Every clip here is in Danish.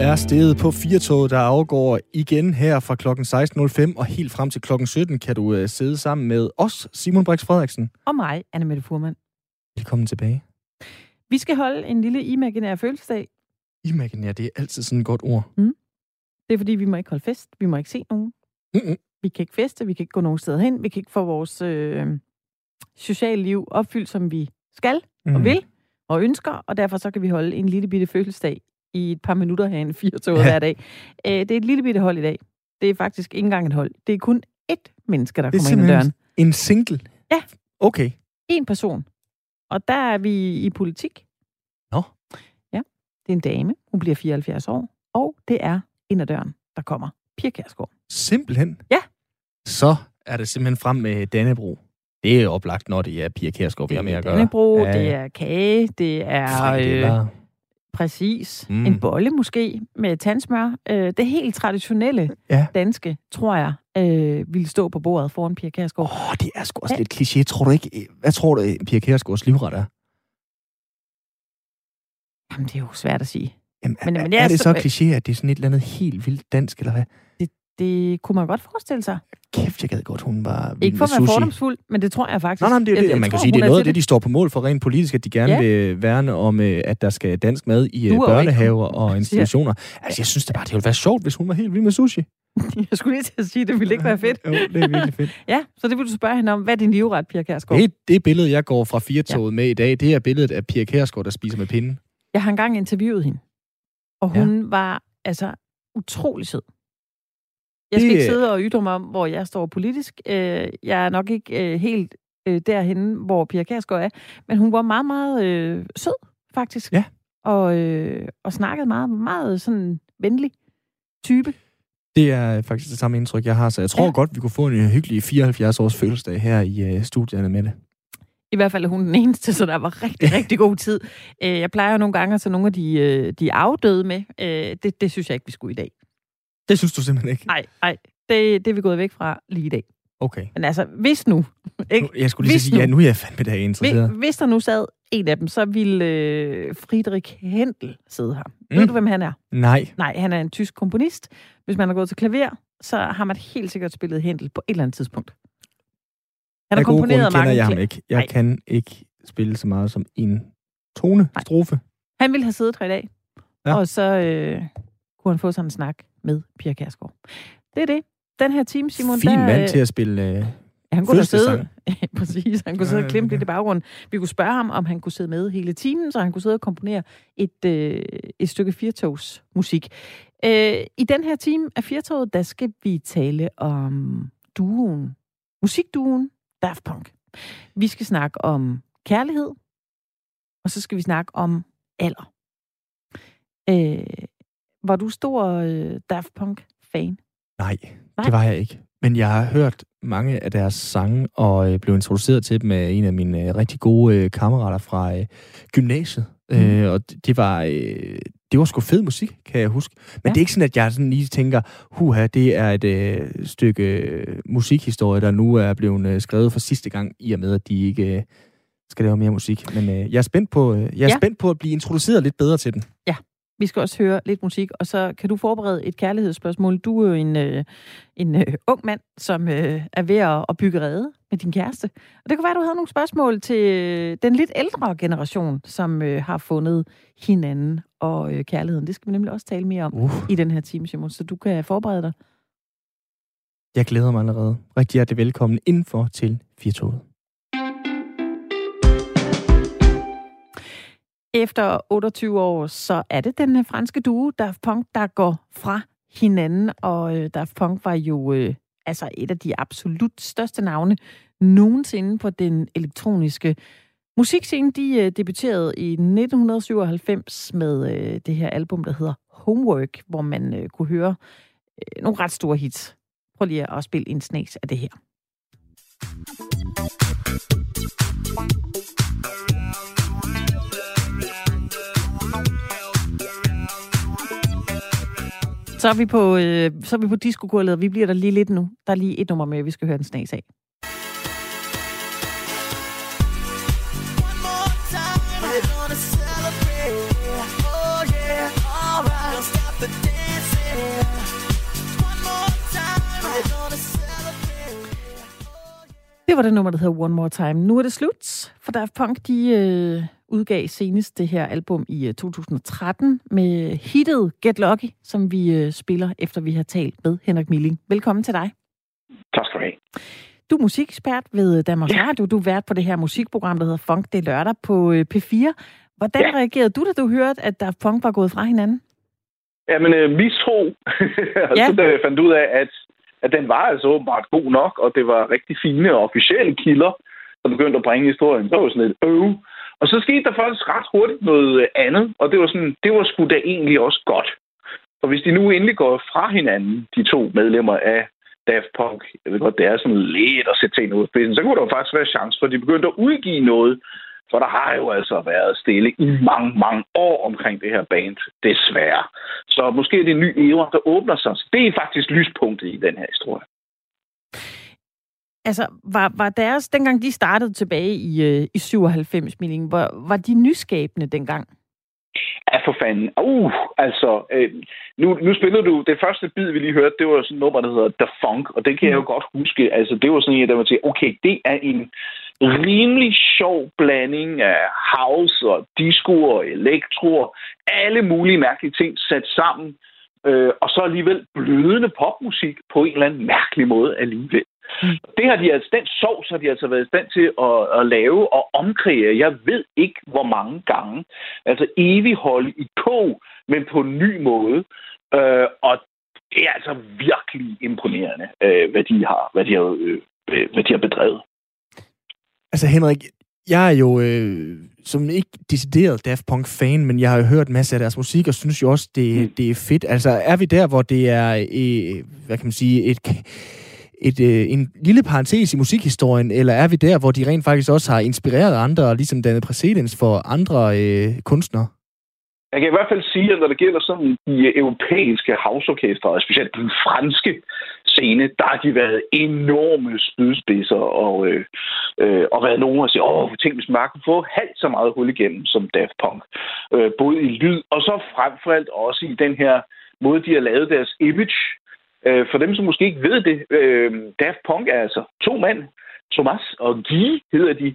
er steget på firetoget, der afgår igen her fra klokken 16.05 og helt frem til klokken 17 kan du uh, sidde sammen med os, Simon Brix Frederiksen. Og mig, Anne Mette Furman. Velkommen tilbage. Vi skal holde en lille imaginær fødselsdag. Imaginær, det er altid sådan et godt ord. Mm. Det er fordi, vi må ikke holde fest. Vi må ikke se nogen. Mm-mm. Vi kan ikke feste, vi kan ikke gå nogen steder hen. Vi kan ikke få vores øh, sociale liv opfyldt, som vi skal mm. og vil og ønsker. Og derfor så kan vi holde en lille bitte fødselsdag i et par minutter her en fire tog hver dag. Øh, det er et lille bitte hold i dag. Det er faktisk ikke engang et hold. Det er kun ét menneske, der Det er kommer ind ad døren. en single? Ja. Okay. En person. Og der er vi i politik. Nå. Ja, det er en dame. Hun bliver 74 år. Og det er ind ad døren, der kommer. Pia Kærsgaard. Simpelthen? Ja. Så er det simpelthen frem med Dannebro. Det er oplagt, når det er Pia Kærsgaard, vi har med at gøre. Dannebro, Ja, det er kage, det er... frikadeller. Præcis. Mm. En bolle måske, med tandsmør. Øh, det helt traditionelle Ja. danske, tror jeg, øh, ville stå på bordet foran Pia Kærsgaard. Åh, oh, det er sgu også lidt kliché. Tror du ikke... Hvad tror du, Pia Kærsgaards livret er? Jamen, det er jo svært at sige. Jamen, Men- er, men er, jeg er det så- så kliché, at det er sådan et eller andet helt vildt dansk, eller hvad? Det kunne man godt forestille sig. Kæft, jeg gad godt, hun var Ikke for at være fordomsfuld, men det tror jeg faktisk. Nå, nej, men det er det. jeg Man kan sige, det er noget af det, de står på mål for rent politisk, at de gerne Ja. vil værne om, øh, at der skal dansk mad i øh, er børnehaver ikke- og institutioner. Altså, jeg synes da bare, det ville være sjovt, hvis hun var helt vild med sushi. Jeg skulle lige til at sige, det ville ikke være fedt. Jo, det er virkelig fedt. Ja, så det vil du spørge hende om. Hvad er din livret, Pia Kærsgaard? Det, det billede, jeg går fra firetoget med i dag, det er billedet af Pia Kærsgaard, der spiser med pinden. Jeg har engang interviewet hende, og Ja. hun var altså utrolig sød. Jeg skal Det- ikke sidde og ytre mig om, hvor jeg står politisk. Øh, Jeg er nok ikke øh, helt øh, derhen, hvor Pia Kærsgaard er, men hun var meget, meget øh, sød, faktisk. Ja. Og, øh, og snakkede meget, meget sådan venlig type. Det er faktisk det samme indtryk, jeg har, så jeg tror Ja. godt, vi kunne få en hyggelig 74-års fødselsdag her i uh, studierne med det. I hvert fald er hun den eneste, så der var rigtig, rigtig god tid. Øh, Jeg plejer jo nogle gange at tage nogle af de, øh, de afdøde med. Øh, Det, det synes jeg ikke, vi skulle i dag. Det synes du simpelthen ikke? Nej, nej. Det, det er vi gået væk fra lige i dag. Okay. Men altså, hvis nu... Ikke? Nu, jeg skulle lige Hvis sige, nu- ja, nu er jeg fandme der interesseret. Hvis, hvis der nu sad en af dem, så ville øh, Friedrich Händel sidde her. Mm. Ved du, hvem han er? Nej. Nej, han er en tysk komponist. Hvis man har gået til klaver, så har man helt sikkert spillet Händel på et eller andet tidspunkt. Han har komponeret kender mange jeg ham ikke. Jeg Nej. kan ikke spille så meget som en tone, Nej. strofe. Han ville have siddet her i dag. Ja. og så øh, kunne han få sådan en snak med Pia Kærsgaard. Det er det. Den her time, Simon, Fin der, mand øh, til at spille... Øh, han kunne da sidde, præcis, han kunne sidde og ja. lidt i baggrunden. Vi kunne spørge ham, om han kunne sidde med hele timen, så han kunne sidde og komponere et, øh, et stykke firtogs musik. Øh, I den her time af firtoget, der skal vi tale om duoen, musikduoen Daft Punk. Vi skal snakke om kærlighed, og så skal vi snakke om alder. Øh, var du stor øh, Daft Punk-fan? Nej, Nej. det var jeg ikke. Men jeg har hørt mange af deres sange, og øh, blev introduceret til dem af en af mine øh, rigtig gode øh, kammerater fra øh, gymnasiet. Mm. Øh, og det, det var... Øh, det var sgu fed musik, kan jeg huske. Men Ja. ja. det er ikke sådan, at jeg sådan lige tænker, huha, det er et øh, stykke øh, musikhistorie, der nu er blevet øh, skrevet for sidste gang, i og med, at de ikke øh, skal lave mere musik. Men øh, jeg er spændt på, øh, jeg er Ja. ja. spændt på at blive introduceret lidt bedre til den. Vi skal også høre lidt musik, og så kan du forberede et kærlighedsspørgsmål. Du er jo en, øh, en øh, ung mand, som øh, er ved at, at bygge rede med din kæreste. Og det kunne være, at du havde nogle spørgsmål til øh, den lidt ældre generation, som øh, har fundet hinanden og øh, kærligheden. Det skal vi nemlig også tale mere om Uh, i den her time, Simon, så du kan forberede dig. jeg glæder mig allerede. Rigtig hjertelig velkommen indenfor til Firtoget. Efter 28 år, så er det den øh, franske duo Daft Punk, der går fra hinanden. Og øh, Daft Punk var jo øh, altså et af de absolut største navne nogensinde på den elektroniske musikscene. De øh, debuterede i 1997 med øh, det her album, der hedder Homework, hvor man øh, kunne høre øh, nogle ret store hits. Prøv lige at spille en snas af det her. Så er vi på, øh, så er vi på diskokurlet, vi bliver der lige lidt nu. Der er lige et nummer mere, vi skal høre en snas af. Det var det nummer, der hedder One More Time. Nu er det slut for Daft Punk de øh, udgav senest det her album i øh, 2013 med hittet Get Lucky, som vi øh, spiller, efter vi har talt med Henrik Milling. Velkommen til dig. Tak skal du have. Du er musikekspert ved Danmarks Ja. Radio. Du er vært på det her musikprogram, der hedder Funk det lørdag på øh, P4. Hvordan Ja. reagerede du, da du hørte, at Daft Punk var gået fra hinanden? Jamen, øh, mistro. Ja. så da jeg fandt ud af, at, at den var altså åbenbart god nok, og det var rigtig fine og officielle kilder, der begyndte at bringe historien. Så var sådan lidt øv. Og så skete der faktisk ret hurtigt noget øh, andet, og det var sådan, det var sgu da egentlig også godt. For hvis de nu endelig går fra hinanden, de to medlemmer af Daft Punk, jeg ved godt, det er sådan lidt at sætte ting ud af spidsen, så kunne der jo faktisk være chance for, at de begyndte at udgive noget, for der har jo altså været stille i mange, mange år omkring det her band, desværre. Så måske er det en ny æra, der åbner sig. Så det er faktisk lyspunktet i den her historie. Altså, var, var deres, dengang de startede tilbage i, øh, i 97, mening, var, var de nyskabende dengang? Ja, for fanden. Uh, altså, øh, nu, nu spillede du, det første bid, vi lige hørte, det var sådan noget, der hedder The Funk, og det kan jeg jo godt huske. Altså, det var sådan en, der var til, okay, det er en rimelig sjov blanding af house og disco og elektro, alle mulige mærkelige ting sat sammen, øh, og så alligevel blødende popmusik på en eller anden mærkelig måde alligevel. Mm. Det har de altså, den sovs har de altså været i stand til at, at lave og omkreere. Jeg ved ikke, hvor mange gange. Altså evig holde i kog, men på en ny måde. Øh, og det er altså virkelig imponerende, øh, hvad de har, hvad de har, øh, hvad de har bedrevet. Altså Henrik, jeg er jo øh, som ikke decideret Daft Punk-fan, men jeg har jo hørt masse af deres musik, og synes jo også, det, mm. det er fedt. Altså er vi der, hvor det er, øh, hvad kan man sige, et, et, øh, en lille parentes i musikhistorien, eller er vi der, hvor de rent faktisk også har inspireret andre, og ligesom dannet præcedens for andre øh, kunstnere? Jeg kan i hvert fald sige, at når det gælder sådan de europæiske houseorkestre, og specielt den franske scene, der har de været enorme spydspidser og, øh, øh, og været nogen, der siger, åh, tænk, hvis man kunne få halvt så meget hul igennem som Daft Punk. Øh, både i lyd, og så frem for alt også i den her måde, de har lavet deres image. Øh, for dem, som måske ikke ved det, øh, Daft Punk er altså to mænd, Thomas og Guy hedder de,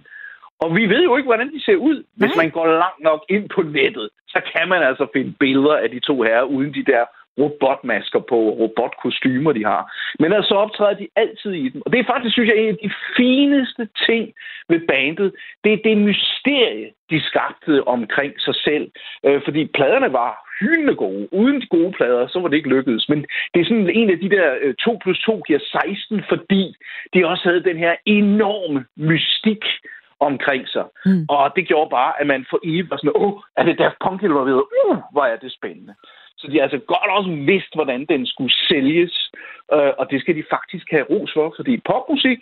og vi ved jo ikke, hvordan de ser ud. Hvis Nej. man går langt nok ind på nettet, så kan man altså finde billeder af de to herrer uden de der robotmasker på, robotkostymer, de har. Men altså, så optræder de altid i dem. Og det er faktisk, synes jeg, en af de fineste ting ved bandet. Det er det mysterie, de skabte omkring sig selv. Øh, fordi pladerne var hyldende gode. Uden de gode plader, så var det ikke lykkedes. Men det er sådan en af de der øh, 2 plus 2 giver 16, fordi de også havde den her enorme mystik omkring sig. Mm. Og det gjorde bare, at man for evigt var sådan, åh, er det Daft Punk involveret? Uh, hvor er det spændende. Så de har altså godt også vidst, hvordan den skulle sælges, øh, og det skal de faktisk have ros for, fordi popmusik,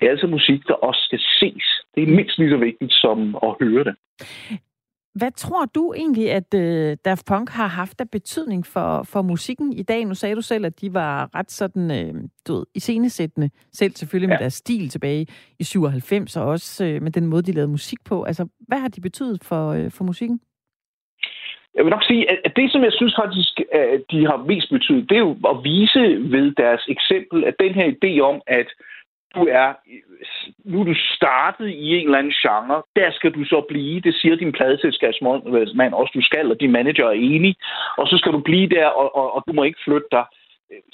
det er altså musik, der også skal ses. Det er mindst lige så vigtigt som at høre det. Hvad tror du egentlig, at øh, Daft Punk har haft af betydning for, for musikken i dag? Nu sagde du selv, at de var ret sådan, øh, du ved, iscenesættende, selv selvfølgelig med Ja. deres stil tilbage i 97, og også øh, med den måde, de lavede musik på. Altså, hvad har de betydet for, øh, for musikken? Jeg vil nok sige, at- det, som jeg synes faktisk, at de har mest betydet, det er jo at vise ved deres eksempel, at den her idé om, at du er, nu er du startet i en eller anden genre, der skal du så blive, det siger din pladeselskabsmand også, du skal, og din manager er enig, og så skal du blive der, og, og, og du må ikke flytte dig.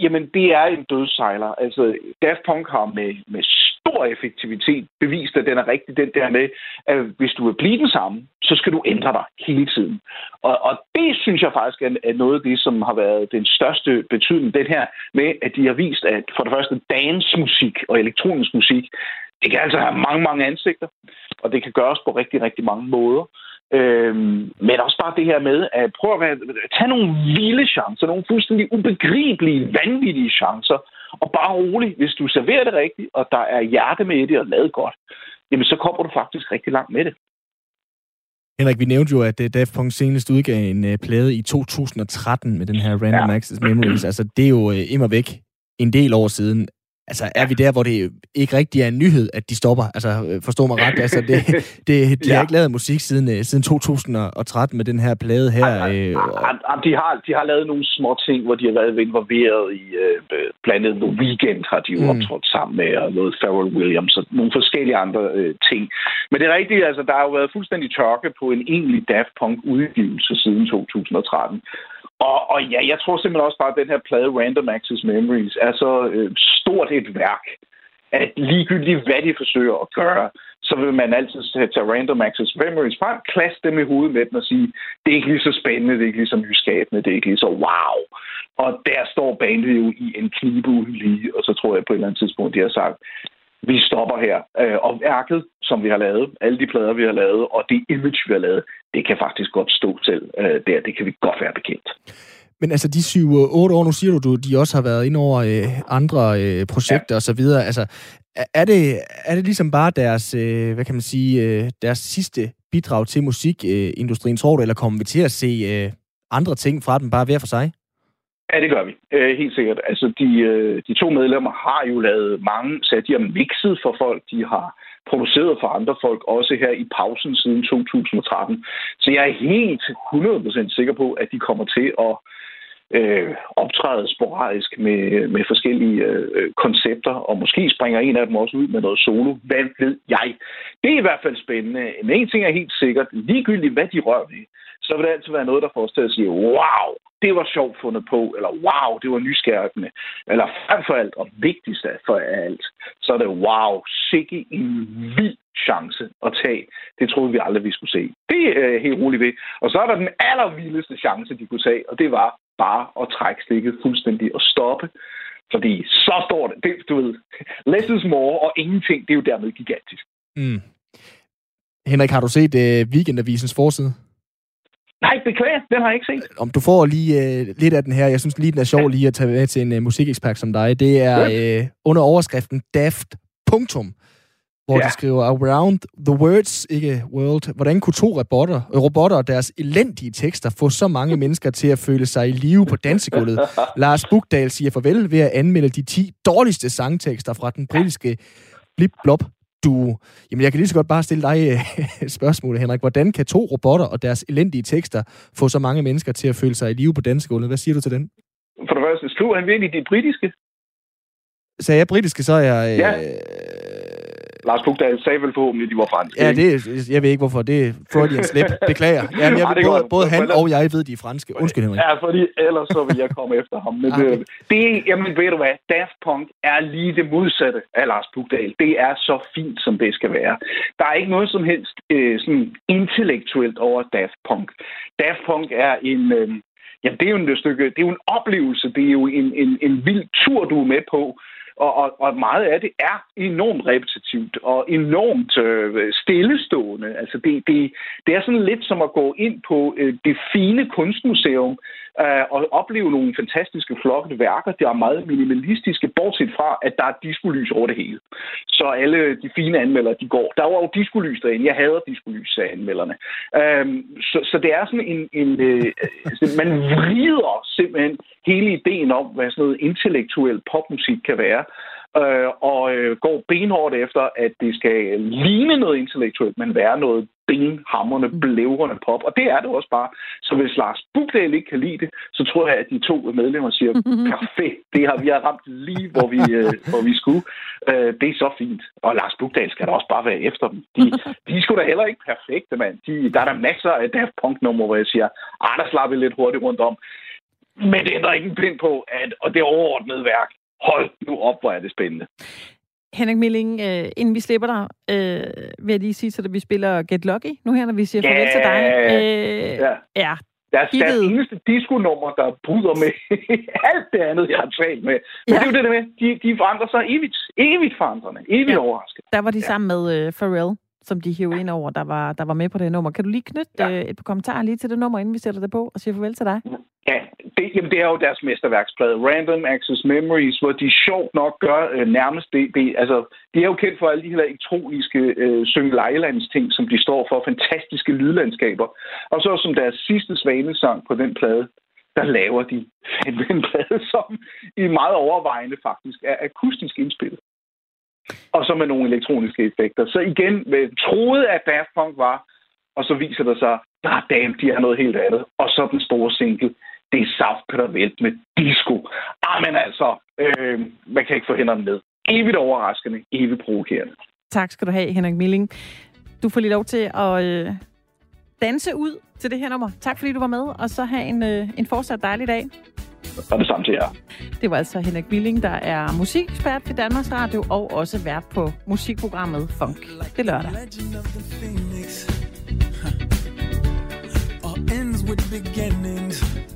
Jamen, det er en dødsejler. Altså, Daft Punk har med, med stor effektivitet bevist, at den er rigtig den der med, at hvis du vil blive den samme, så skal du ændre dig hele tiden. Og, og det synes jeg faktisk er, er noget af det, som har været den største betydning, den her med, at de har vist, at for det første dansmusik og elektronisk musik, det kan altså have mange, mange ansigter, og det kan gøres på rigtig, rigtig mange måder. Øhm, men også bare det her med at prøve at tage nogle vilde chancer, nogle fuldstændig ubegribelige, vanvittige chancer, og bare roligt, hvis du serverer det rigtigt, og der er hjerte med i det og lavet godt, jamen så kommer du faktisk rigtig langt med det. Henrik, vi nævnte jo, at uh, Daft Punk senest udgav en uh, plade i 2013 med den her Random Ja. Access Memories. Altså, det er jo uh, immer væk en del år siden. Altså, er vi der, hvor det ikke rigtig er en nyhed, at de stopper? Altså, øh, forstå mig ret. Altså, det, det, de har Ja. ikke lavet musik siden, øh, siden 2013 med den her plade her. Og, Ah, ah, De har, de har lavet nogle små ting, hvor de har været involveret i øh, blandt andet The Weeknd har de jo mm. optrådt sammen med, og noget Pharrell Williams og nogle forskellige andre øh, ting. Men det er rigtigt, altså der har jo været fuldstændig tørke på en egentlig Daft Punk udgivelse siden 2013. Og, og ja, jeg tror simpelthen også bare, at den her plade Random Access Memories er så øh, stort et værk, at ligegyldigt hvad de forsøger at gøre, så vil man altid tage Random Access Memories frem, klasse dem i hovedet med dem og sige, det er ikke lige så spændende, det er ikke lige så nyskabende, det er ikke lige så wow. Og der står bandet jo i en knibe uden lige, og så tror jeg på et eller andet tidspunkt, de har sagt, vi stopper her. Øh, Og værket, som vi har lavet, alle de plader, vi har lavet, og det image, vi har lavet, det kan faktisk godt stå selv øh, der. Det kan vi godt være bekendt. men altså, de 7-8 år, nu siger du, du, de også har været inde over øh, andre øh, projekter ja. og så videre. Altså, er- det, er det ligesom bare deres, øh, hvad kan man sige, øh, deres sidste bidrag til musikindustrien, tror du, eller kommer vi til at se øh, andre ting fra dem bare hver for sig? Ja, det gør vi. Øh, helt sikkert. Altså, de, øh, de to medlemmer har jo lavet mange, så de har mixet for folk, de har produceret for andre folk, også her i pausen siden 2013. Så jeg er helt 100% sikker på, at de kommer til at øh, optræde sporadisk med, med forskellige øh, koncepter, og måske springer en af dem også ud med noget solo. Hvad ved jeg? Det er i hvert fald spændende. Men en ting er helt sikkert, ligegyldigt hvad de rører ved, så vil det altid være noget, der får os til at sige, wow, det var sjovt fundet på, eller wow, det var nyskærpende, eller frem for alt, og vigtigst af for alt, så er det wow, sikke en vild chance at tage. Det troede vi aldrig, vi skulle se. Det er helt roligt ved. Og så er der den allervildeste chance, de kunne tage, og det var bare at trække stikket fuldstændig og stoppe. Fordi så står det, det du ved, less is more, og ingenting, det er jo dermed gigantisk. Mm. Henrik, har du set øh, Weekendavisens forside? Nej, beklager, den har jeg ikke set. Om du får lige øh, lidt af den her. Jeg synes lige, den er sjov lige at tage med til en øh, musikekspert som dig. Det er øh, under overskriften Daft. Punktum, hvor ja. De skriver Around the Words, ikke World. Hvordan kunne to robotter, øh, robotter og deres elendige tekster få så mange mennesker til at føle sig i live på dansegulvet? Lars Bugdal siger farvel ved at anmelde de 10 dårligste sangtekster fra den britiske Blip Blop duo. Jamen, jeg kan lige så godt bare stille dig øh, spørgsmålet, Henrik. Hvordan kan to robotter og deres elendige tekster få så mange mennesker til at føle sig i live på dansegulvet? Hvad siger du til den? For det første, skriver han virkelig de britiske? Sagde jeg britiske, så er jeg... Øh, Ja. Lars Bugdal sagde vel forhåbentlig, at de var franske. Ja, det, jeg ved ikke hvorfor. Det er Freudian slip. Beklager. Jamen, jeg, Ej, det er både, både han Men- og jeg ved, de er franske. Undskyld, Henrik. Ja, fordi ellers så vil jeg komme efter ham. Men okay. det, det, jamen ved du hvad, Daft Punk er lige det modsatte af Lars Bugdal. Det er så fint, som det skal være. Der er ikke noget som helst øh, sådan intellektuelt over Daft Punk. Daft Punk er en... Øh, jamen, det er jo en stykke, det er jo en oplevelse, det er jo en, en, en vild tur, du er med på. Og, og, og meget af det er enormt repetitivt og enormt øh, stillestående. Altså det, det, det er sådan lidt som at gå ind på øh, det fine kunstmuseum øh, og opleve nogle fantastiske flotte værker. Det er meget minimalistiske, bortset fra, at der er diskolys over det hele. Så alle de fine anmeldere, de går. Der var jo diskolys derinde. Jeg hader diskolys, sagde anmelderne. Øh, så, så det er sådan en... en øh, altså, man vrider simpelthen hele ideen om, hvad sådan noget intellektuel popmusik kan være, øh, og øh, går benhårdt efter, at det skal ligne noget intellektuelt, men være noget benhamrende, blævrende pop. Og det er det også bare. Så hvis Lars Bugdal ikke kan lide det, så tror jeg, at de to medlemmer siger, perfekt, det har vi har ramt lige, hvor vi, øh, hvor vi skulle. Øh, det er så fint. Og Lars Bugdal skal da også bare være efter dem. De, de er sgu da heller ikke perfekte, mand. De, der er der masser af Daft Punk-numre, hvor jeg siger, ah, der slapper vi lidt hurtigt rundt om. Men det ændrer ikke en pind på, at, og det overordnede værk, hold nu op, hvor er det spændende. Henrik Milling, øh, inden vi slipper dig, øh, vil jeg lige sige til dig, at vi spiller Get Lucky nu her, når vi siger farvel til dig. Øh, Ja. ja. Deres, deres Hittet. eneste disco-nummer, der bryder med alt det andet, jeg har talt med. Men Ja. ja. det er jo det der med, de, de forandrer sig evigt. Evigt forandrende. Evigt Ja. ja. overrasket. Der var de Ja. sammen med øh, Pharrell, som de hævde ind over, der var, der var med på det nummer. Kan du lige knytte Ja. øh, et par kommentarer lige til det nummer, inden vi sætter det på og siger farvel til dig? Ja, Ja, det, jamen det er jo deres mesterværksplade, Random Access Memories, hvor de sjovt nok gør øh, nærmest det, det. Altså, de er jo kendt for alle de her elektroniske øh, ting, som de står for, fantastiske lydlandskaber. Og så som deres sidste svanesang på den plade, der laver de en plade, som i meget overvejende faktisk er akustisk indspillet. Og så med nogle elektroniske effekter. Så igen, med troede, at Daft Punk var, og så viser det sig, der damn, de er noget helt andet. Og så den store single, det er South Peter Velt med disco. Ah, Amen altså, øh, man kan ikke få hænderne med. Evigt overraskende, evigt provokerende. Tak skal du have, Henrik Milling. Du får lige lov til at øh, danse ud til det her nummer. Tak fordi du var med, og så have en, øh, en fortsat dejlig dag. Og det samme til jer. Det var altså Henrik Billing, der er musikekspert ved Danmarks Radio og også vært på musikprogrammet Funk. Det lørdag. Huh. Ends.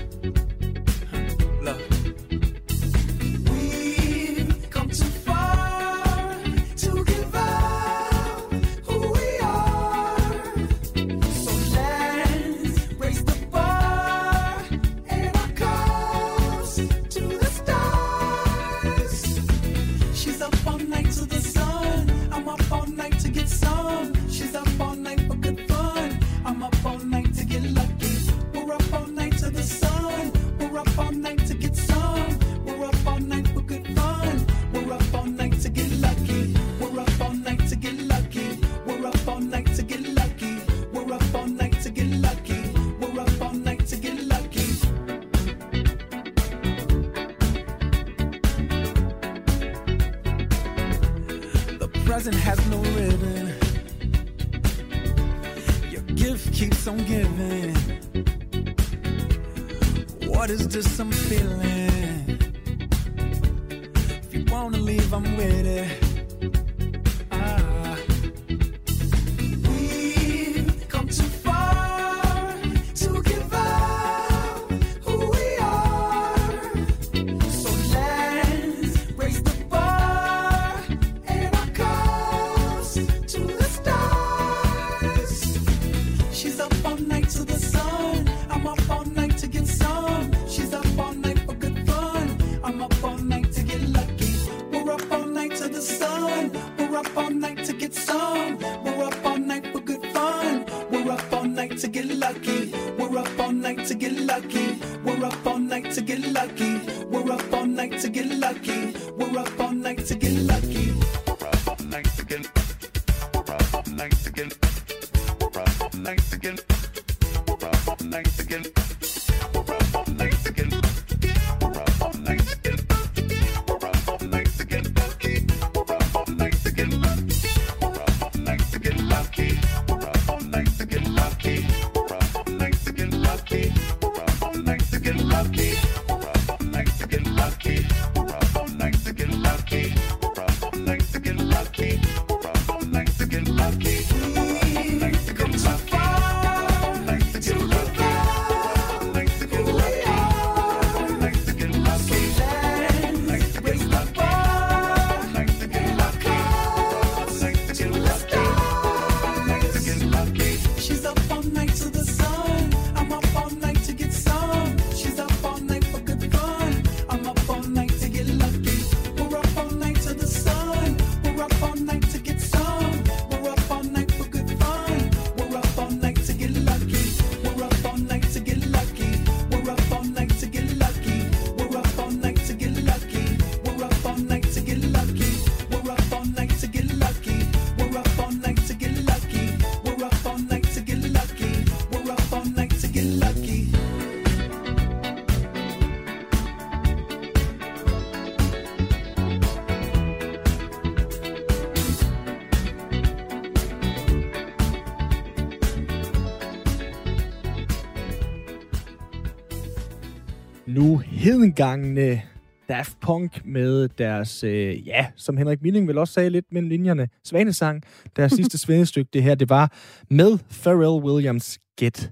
gennemgangene Daft Punk med deres, øh, ja, som Henrik Milling vil også sige lidt mellem linjerne, Svanesang. Deres sidste svanestykke, det her, det var med Pharrell Williams' Get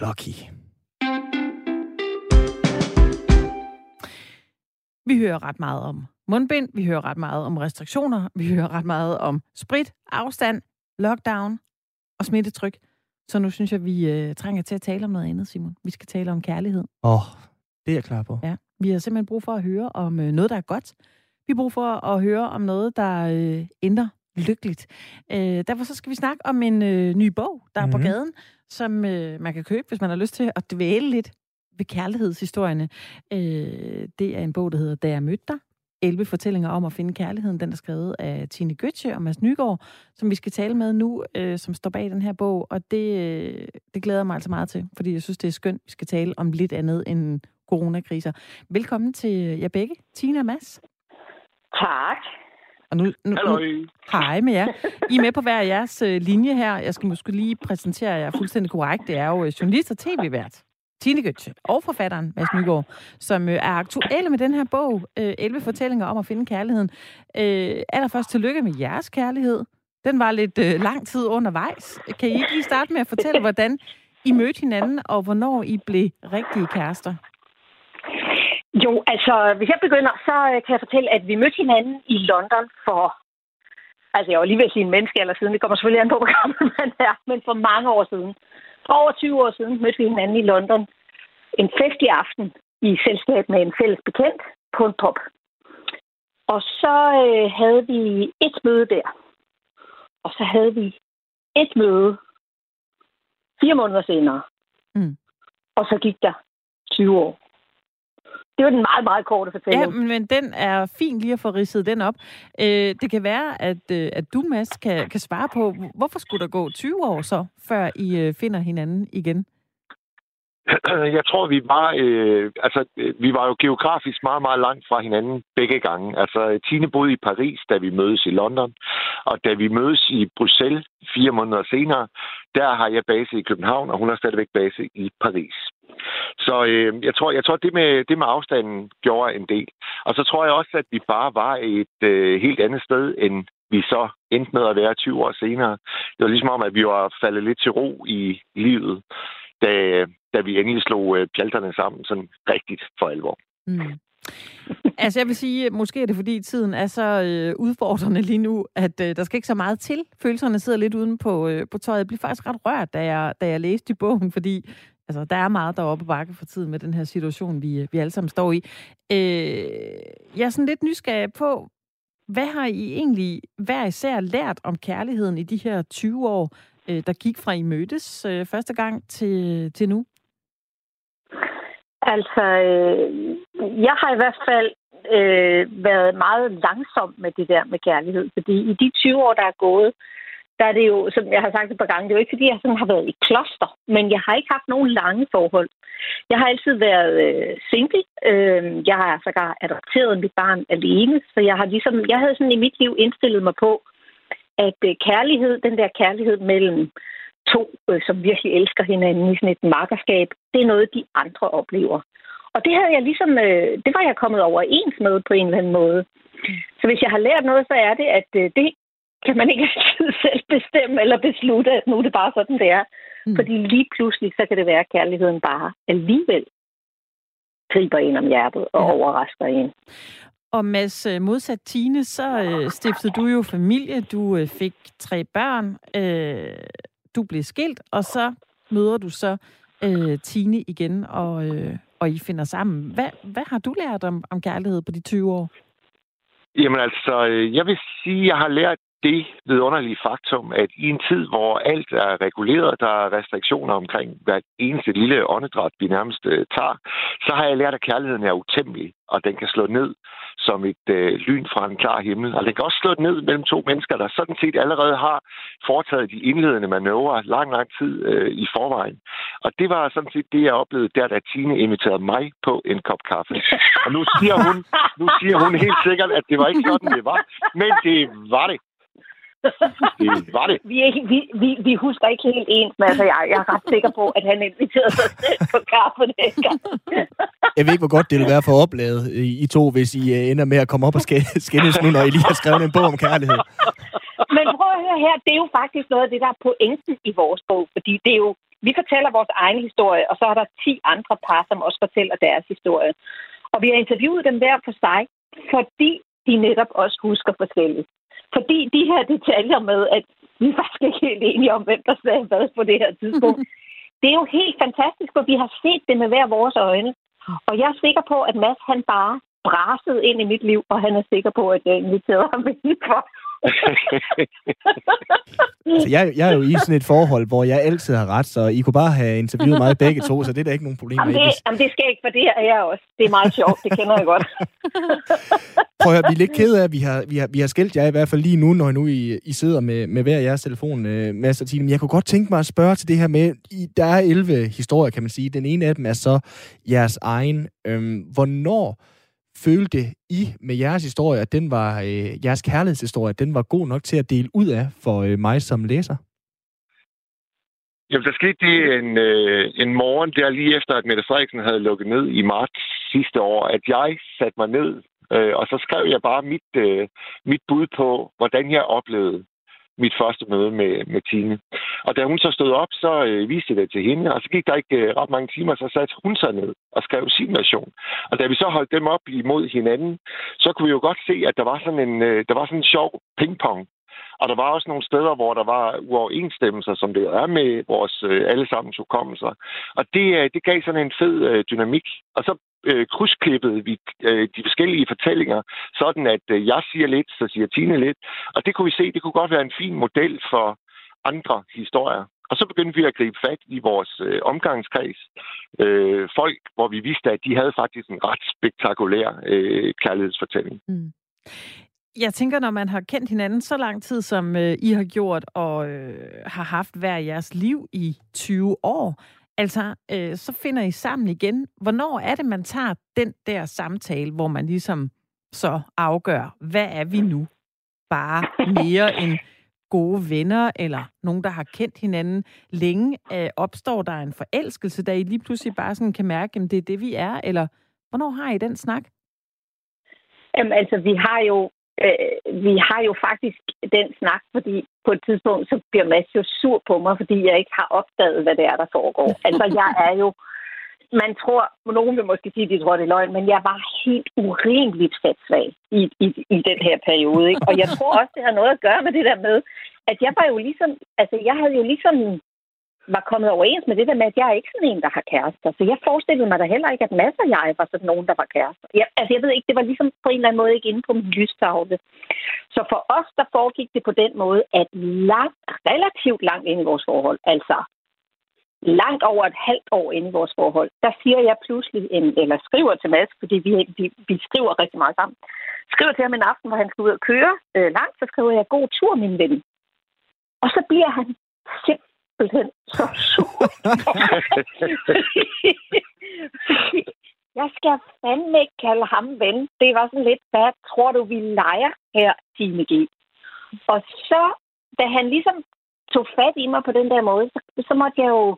Lucky. Vi hører ret meget om mundbind, vi hører ret meget om restriktioner, vi hører ret meget om sprit, afstand, lockdown og smittetryk. Så nu synes jeg, vi øh, trænger til at tale om noget andet, Simon. Vi skal tale om kærlighed. Åh, oh, det er jeg klar på. Ja. Vi har simpelthen brug for at høre om øh, noget, der er godt. Vi har brug for at høre om noget, der øh, ender lykkeligt. Øh, derfor så skal vi snakke om en øh, ny bog, der mm-hmm. er på mhm. gaden, som øh, man kan købe, hvis man har lyst til at dvæle lidt ved kærlighedshistorierne. Øh, det er en bog, der hedder Da jeg mødte dig. 11 fortællinger om at finde kærligheden. Den er skrevet af Tine Gøtje og Mads Nygaard, som vi skal tale med nu, øh, som står bag den her bog. Og det, øh, det glæder mig altså meget til, fordi jeg synes, det er skønt, vi skal tale om lidt andet end coronakriser. Velkommen til jer begge, Tine og Mads. Tak. Og nu, nu, nu, hej med jer. I er med på hver jeres øh, linje her. Jeg skal måske lige præsentere jer fuldstændig korrekt. Det er jo øh, journalist og tv-vært. Tine Götze og forfatteren Mads Nygaard, som øh, er aktuelle med den her bog, øh, 11 fortællinger om at finde kærligheden. Øh, allerførst tillykke med jeres kærlighed. Den var lidt øh, lang tid undervejs. Kan I ikke lige starte med at fortælle, hvordan I mødte hinanden, og hvornår I blev rigtige kærester? Jo, altså, hvis jeg begynder, så øh, kan jeg fortælle, at vi mødte hinanden i London for... Altså, jeg var lige ved at sige en menneskealder siden. Det kommer selvfølgelig an på, hvor gammel man er. Men for mange år siden. For over 20 år siden mødte vi hinanden i London. En festlig aften i selskab med en fælles bekendt på en pop. Og så øh, havde vi et møde der. Og så havde vi et møde fire måneder senere. Mm. Og så gik der 20 år. Det var den meget, meget korte fortælling. Ja, men men den er fin lige at få ridset den op. Øh, det kan være, at, øh, at du, Mads, kan, kan svare på, hvorfor skulle der gå 20 år så, før I øh, finder hinanden igen? Jeg tror, vi var, øh, altså, vi var jo geografisk meget, meget langt fra hinanden begge gange. Altså, Tine boede i Paris, da vi mødes i London, og da vi mødes i Bruxelles fire måneder senere, der har jeg base i København, og hun har stadigvæk base i Paris. Så øh, jeg tror, jeg tror det, med, det med afstanden gjorde en del. Og så tror jeg også, at vi bare var et øh, helt andet sted, end vi så endte med at være 20 år senere. Det var ligesom om, at vi var faldet lidt til ro i livet, da, da vi endelig slog øh, pjalterne sammen sådan rigtigt for alvor. Mm. Altså jeg vil sige, måske er det fordi tiden er så øh, udfordrende lige nu, at øh, der skal ikke så meget til. Følelserne sidder lidt uden på, øh, på tøjet. Jeg blev faktisk ret rørt, da jeg, da jeg læste i bogen, fordi altså, der er meget deroppe på bakke for tiden med den her situation, vi, vi alle sammen står i. Øh, jeg er sådan lidt nysgerrig på, hvad har I egentlig hver især lært om kærligheden i de her 20 år, øh, der gik fra I mødtes øh, første gang til, til nu? Altså, øh, jeg har i hvert fald øh, været meget langsom med det der med kærlighed, fordi i de 20 år, der er gået, der er det jo, som jeg har sagt et par gange, det er jo ikke, fordi jeg sådan har været i kloster, men jeg har ikke haft nogen lange forhold. Jeg har altid været øh, single. Øh, jeg har sågar adopteret mit barn alene, så jeg har ligesom, jeg havde sådan i mit liv indstillet mig på, at øh, kærlighed, den der kærlighed mellem to, øh, som virkelig elsker hinanden i sådan et markerskab, det er noget, de andre oplever. Og det havde jeg ligesom, øh, det var jeg kommet overens med på en eller anden måde. Så hvis jeg har lært noget, så er det, at øh, det kan man ikke altid selv bestemme eller beslutte, at nu er det bare sådan, det er. Mm. Fordi lige pludselig, så kan det være, at kærligheden bare alligevel griber en om hjertet og Ja. overrasker en. Og Mads, øh, modsat Tine, så øh, stiftede du jo familie. Du øh, fik tre børn. Øh, du blev skilt, og så møder du så øh, Tine igen, og, øh, og I finder sammen. Hvad, hvad har du lært om, om kærlighed på de 20 år? Jamen altså, øh, jeg vil sige, at jeg har lært det vidunderlige faktum, at i en tid, hvor alt er reguleret, der er restriktioner omkring hvert eneste lille åndedræt, vi nærmest øh, tager, så har jeg lært, at kærligheden er utæmmelig, og den kan slå ned som et øh, lyn fra en klar himmel. Og den kan også slå ned mellem to mennesker, der sådan set allerede har foretaget de indledende manøvrer lang, lang tid øh, i forvejen. Og det var sådan set det, jeg oplevede der, da Tine inviterede mig på en kop kaffe. Og nu siger hun, nu siger hun helt sikkert, at det var ikke sådan, det var. Men det var det. Det var det. Vi, er, vi, vi, vi husker ikke helt ens, men altså, jeg, jeg er ret sikker på, at han inviterede sig selv på kaffe den gang. Jeg ved ikke, hvor godt det vil være for opladet I to, hvis I øh, ender med at komme op og skæ- skændes nu, når I lige har skrevet en bog om kærlighed. Men prøv at høre her, det er jo faktisk noget af det, der er pointen i vores bog, fordi det er jo, vi fortæller vores egen historie, og så er der 10 andre par, som også fortæller deres historie. Og vi har interviewet dem hver for sig, fordi de netop også husker forskelligt. Fordi de her detaljer med, at vi er faktisk ikke helt enige om, hvem der sagde hvad på det her tidspunkt, det er jo helt fantastisk, for vi har set det med hver vores øjne. Og jeg er sikker på, at Mads han bare brasede ind i mit liv, og han er sikker på, at jeg inviterede ham indenfor. Altså, jeg, jeg er jo i sådan et forhold, hvor jeg altid har ret, så I kunne bare have interviewet mig begge to, så det er der ikke nogen problem Jamen, det, jamen, det skal ikke, for det er jeg også. Det er meget sjovt, det kender jeg godt. Prøv at høre, vi er lidt kede af, at vi har, vi har, vi har skældt jer i hvert fald lige nu, når nu I, I sidder med, med hver jeres telefon, øh, Mads og Tine. Men jeg kunne godt tænke mig at spørge til det her med, I, der er 11 historier, kan man sige. Den ene af dem er så jeres egen. Øhm, hvornår følte I med jeres historie, at den var, øh, jeres kærlighedshistorie, at den var god nok til at dele ud af for øh, mig som læser? Jamen, der skete det en, øh, en morgen der lige efter, at Mette Frederiksen havde lukket ned i marts sidste år, at jeg satte mig ned, øh, og så skrev jeg bare mit, øh, mit bud på, hvordan jeg oplevede mit første møde med, med Tine. Og da hun så stod op, så øh, viste jeg det til hende, og så gik der ikke øh, ret mange timer, så satte hun sig ned og skrev sin version. Og da vi så holdt dem op imod hinanden, så kunne vi jo godt se, at der var sådan en, øh, der var sådan en sjov pingpong og der var også nogle steder, hvor der var uoverensstemmelser, som det er med vores øh, allesammens hukommelser. Og det, øh, det gav sådan en fed øh, dynamik. Og så øh, krydsklippede vi øh, de forskellige fortællinger, sådan at øh, jeg siger lidt, så siger Tine lidt. Og det kunne vi se, det kunne godt være en fin model for andre historier. Og så begyndte vi at gribe fat i vores øh, omgangskreds. Øh, folk, hvor vi vidste, at de havde faktisk en ret spektakulær øh, kærlighedsfortælling. Mm. Jeg tænker, når man har kendt hinanden så lang tid, som øh, I har gjort, og øh, har haft hver jeres liv i 20 år, altså, øh, så finder I sammen igen. Hvornår er det, man tager den der samtale, hvor man ligesom så afgør, hvad er vi nu? Bare mere end gode venner, eller nogen, der har kendt hinanden længe. Øh, opstår der en forelskelse, da I lige pludselig bare sådan kan mærke, at det er det, vi er? Eller hvornår har I den snak? Jamen, altså, vi har jo øh, vi har jo faktisk den snak, fordi på et tidspunkt, så bliver Mads jo sur på mig, fordi jeg ikke har opdaget, hvad det er, der foregår. Altså, jeg er jo... Man tror, nogen vil måske sige, at de tror, det er løgn, men jeg var helt urimeligt fatsvag i, i, i den her periode. Ikke? Og jeg tror også, det har noget at gøre med det der med, at jeg var jo ligesom... Altså, jeg havde jo ligesom var kommet overens med det der med, at jeg er ikke sådan en, der har kærester. Så jeg forestillede mig da heller ikke, at masser af jeg var sådan nogen, der var kærester. Jeg, altså, jeg ved ikke, det var ligesom på en eller anden måde ikke inde på min lystavle. Så for os, der foregik det på den måde, at langt, relativt langt ind i vores forhold, altså langt over et halvt år inde i vores forhold, der siger jeg pludselig, en, eller skriver til Mads, fordi vi, vi, vi skriver rigtig meget sammen, skriver til ham en aften, hvor han skal ud og køre øh, langt, så skriver jeg, god tur, min ven. Og så bliver han simpelthen så sur. Jeg skal fandme ikke kalde ham ven. Det var sådan lidt, hvad tror du, vi leger her, Tine G? Og så, da han ligesom tog fat i mig på den der måde, så, så måtte jeg jo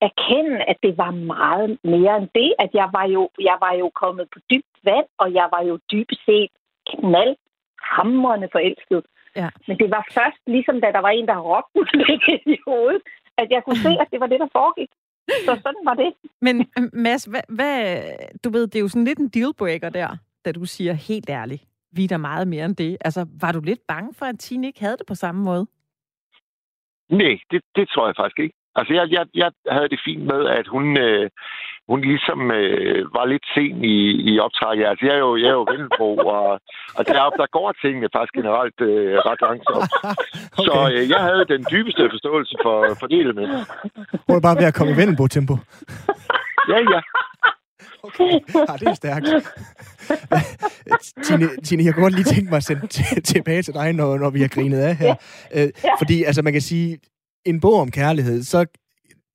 erkende, at det var meget mere end det, at jeg var jo, jeg var jo kommet på dybt vand, og jeg var jo dybest set knald hamrende forelsket. Ja. Men det var først, ligesom da der var en, der råbte mig lidt i hovedet, at jeg kunne se, at det var det, der foregik. Så sådan var det. Men øh, Mads, hvad, hvad, du ved, det er jo sådan lidt en dealbreaker der, da du siger helt ærligt, vi er der meget mere end det. Altså, var du lidt bange for, at Tine ikke havde det på samme måde? Nej, det, det tror jeg faktisk ikke. Altså, jeg, jeg, jeg havde det fint med, at hun, øh, hun ligesom øh, var lidt sen i, i optrækket. Altså, jeg er jo, jeg er jo Vennelbo, og, og deroppe, der går tingene faktisk generelt øh, ret langsomt. okay. Så øh, jeg havde den dybeste forståelse for, for det element. Hvor er bare ved at komme i Vendelbo-tempo. Ja, ja. Okay. Ja, det er stærkt. Tine, Tine, jeg kunne godt lige tænke mig at sende t- tilbage til dig, når, når vi har grinet af her. Øh, fordi altså, man kan sige, en bog om kærlighed, så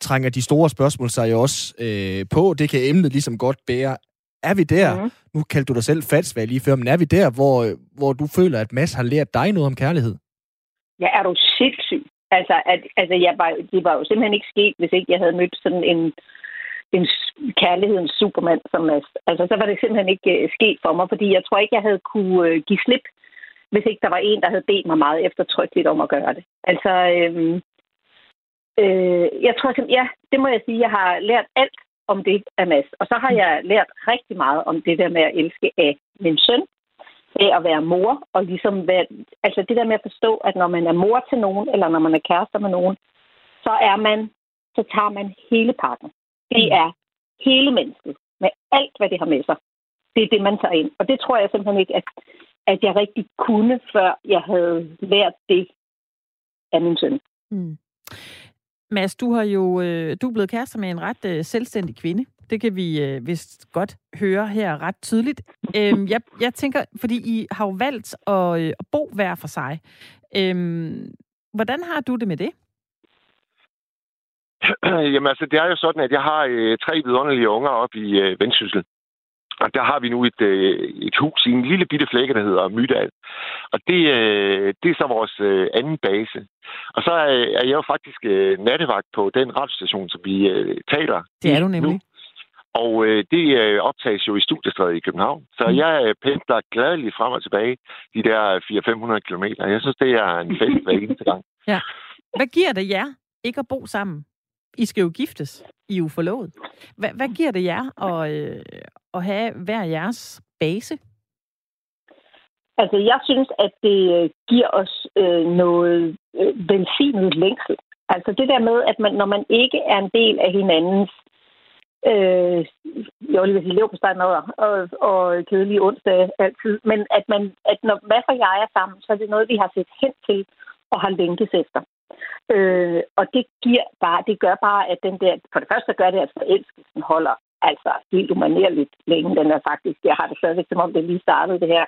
trænger de store spørgsmål sig jo også øh, på. Det kan emnet ligesom godt bære. Er vi der, Mhm. nu kaldte du dig selv fatsvag lige før, men er vi der, hvor, hvor du føler, at Mads har lært dig noget om kærlighed? Ja, er du sindssyg? Altså, at, altså jeg var, det var jo simpelthen ikke sket, hvis ikke jeg havde mødt sådan en, en kærlighedens supermand som Mads. Altså, så var det simpelthen ikke uh, sket for mig, fordi jeg tror ikke, jeg havde kunne uh, give slip, hvis ikke der var en, der havde bedt mig meget eftertrykkeligt om at gøre det. Altså, øhm, øh, jeg tror simpelthen, ja, det må jeg sige, jeg har lært alt om det af Mads. Og så har jeg lært rigtig meget om det der med at elske af min søn, af at være mor, og ligesom være, altså det der med at forstå, at når man er mor til nogen, eller når man er kærester med nogen, så er man, så tager man hele pakken. Det er hele mennesket, med alt, hvad det har med sig. Det er det, man tager ind. Og det tror jeg simpelthen ikke, at at jeg rigtig kunne, før jeg havde lært det af min søn. Mm. Mads, du har jo øh, du er blevet kærester med en ret øh, selvstændig kvinde. Det kan vi øh, vist godt høre her ret tydeligt. Øhm, jeg, jeg tænker, fordi I har jo valgt at, øh, at bo hver for sig. Øhm, hvordan har du det med det? Jamen altså, det er jo sådan, at jeg har øh, tre vidunderlige unger op i øh, Vendsyssel. Og der har vi nu et, øh, et hus i en lille bitte flække, der hedder Mydal. Og det, øh, det er så vores øh, anden base. Og så er, jeg jo faktisk nattevagt på den radiostation, som vi taler Det er du nemlig. Nu. Og øh, det øh, optages jo i Studiestræde i København. Så Mm. jeg øh, pendler gladeligt frem og tilbage de der 400-500 kilometer. Jeg synes, det er en fest hver eneste gang. Hvad giver det jer ikke at bo sammen? I skal jo giftes. I er jo forlovet. Hvad, hvad giver det jer at, øh, at have hver jeres base? Altså, jeg synes, at det øh, giver os øh, noget øh, velsignet længsel. Altså det der med, at man, når man ikke er en del af hinandens øh, jeg vil lige vil på leverpostejmadder og, og kedelige onsdag altid, men at, man, at når hvad for jeg er sammen, så er det noget, vi har set hen til og har længtes efter. Øh, og det giver bare, det gør bare, at den der, for det første gør det, at forelskelsen holder altså helt umanerligt længe. Den er faktisk, jeg har det stadigvæk, som om det lige startede det her.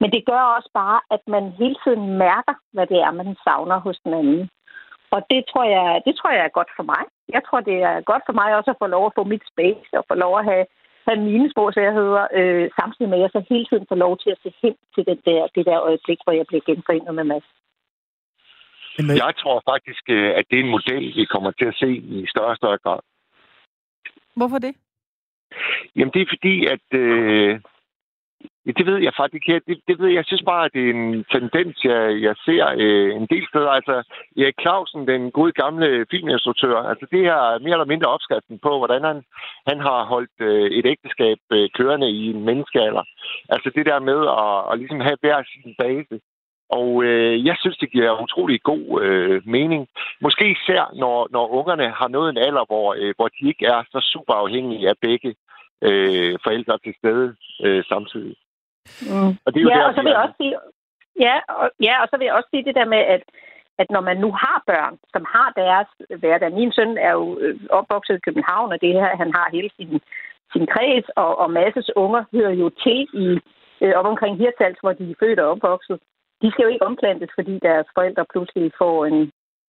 Men det gør også bare, at man hele tiden mærker, hvad det er, man savner hos den anden. Og det tror jeg, det tror jeg er godt for mig. Jeg tror, det er godt for mig også at få lov at få mit space og få lov at have, have mine små særheder, øh, samtidig med at jeg så hele tiden får lov til at se hen til den der, det der øjeblik, hvor jeg bliver genforenet med Mads. Men, øh, Jeg tror faktisk, øh, at det er en model, vi kommer til at se i større og større grad. Hvorfor det? Jamen, det er fordi, at... Øh, det ved jeg faktisk ikke. Det, det ved jeg. Jeg synes bare, at det er en tendens, jeg, jeg ser øh, en del steder. Altså, Erik Clausen, den gode gamle filminstruktør, altså det er mere eller mindre opskriften på, hvordan han, han har holdt øh, et ægteskab øh, kørende i en menneskealder. Altså det der med at, at ligesom have hver sin base. Og øh, jeg synes, det giver utrolig god øh, mening. Måske især, når, når ungerne har nået en alder, hvor, øh, hvor de ikke er så super afhængige af begge øh, forældre til stede øh, samtidig. Mm. Og det er jo ja, der, og så vi vil jeg også sige, ja, og, ja, og så vil jeg også sige det der med, at, at når man nu har børn, som har deres hverdag. Min søn er jo øh, opvokset i København, og det her, han har hele sin, sin kreds, og, og masses unger hører jo til i øh, op omkring Hirtals, hvor de er født og opvokset. De skal jo ikke omplantes, fordi deres forældre pludselig får en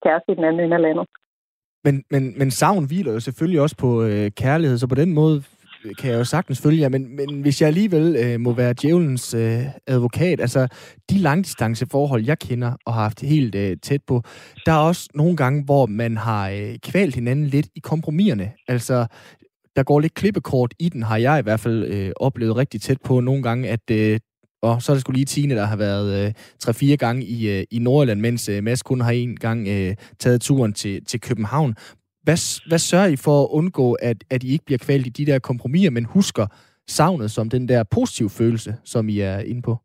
kæreste i den anden ende af landet. Men, men, men savn hviler jo selvfølgelig også på øh, kærlighed, så på den måde øh, kan jeg jo sagtens følge jer, men, men hvis jeg alligevel øh, må være djævelens øh, advokat, altså de langdistanceforhold, jeg kender og har haft helt øh, tæt på, der er også nogle gange, hvor man har øh, kvalt hinanden lidt i kompromiserne. Altså, der går lidt klippekort i den, har jeg i hvert fald øh, oplevet rigtig tæt på nogle gange, at øh, og så er det skulle lige Tine, der har været øh, 3-4 gange i, øh, i Nordjylland, mens øh, Mads kun har en gang øh, taget turen til, til København. Hvad, hvad sørger I for at undgå, at, at I ikke bliver kvalt i de der kompromiser, men husker savnet som den der positive følelse, som I er inde på?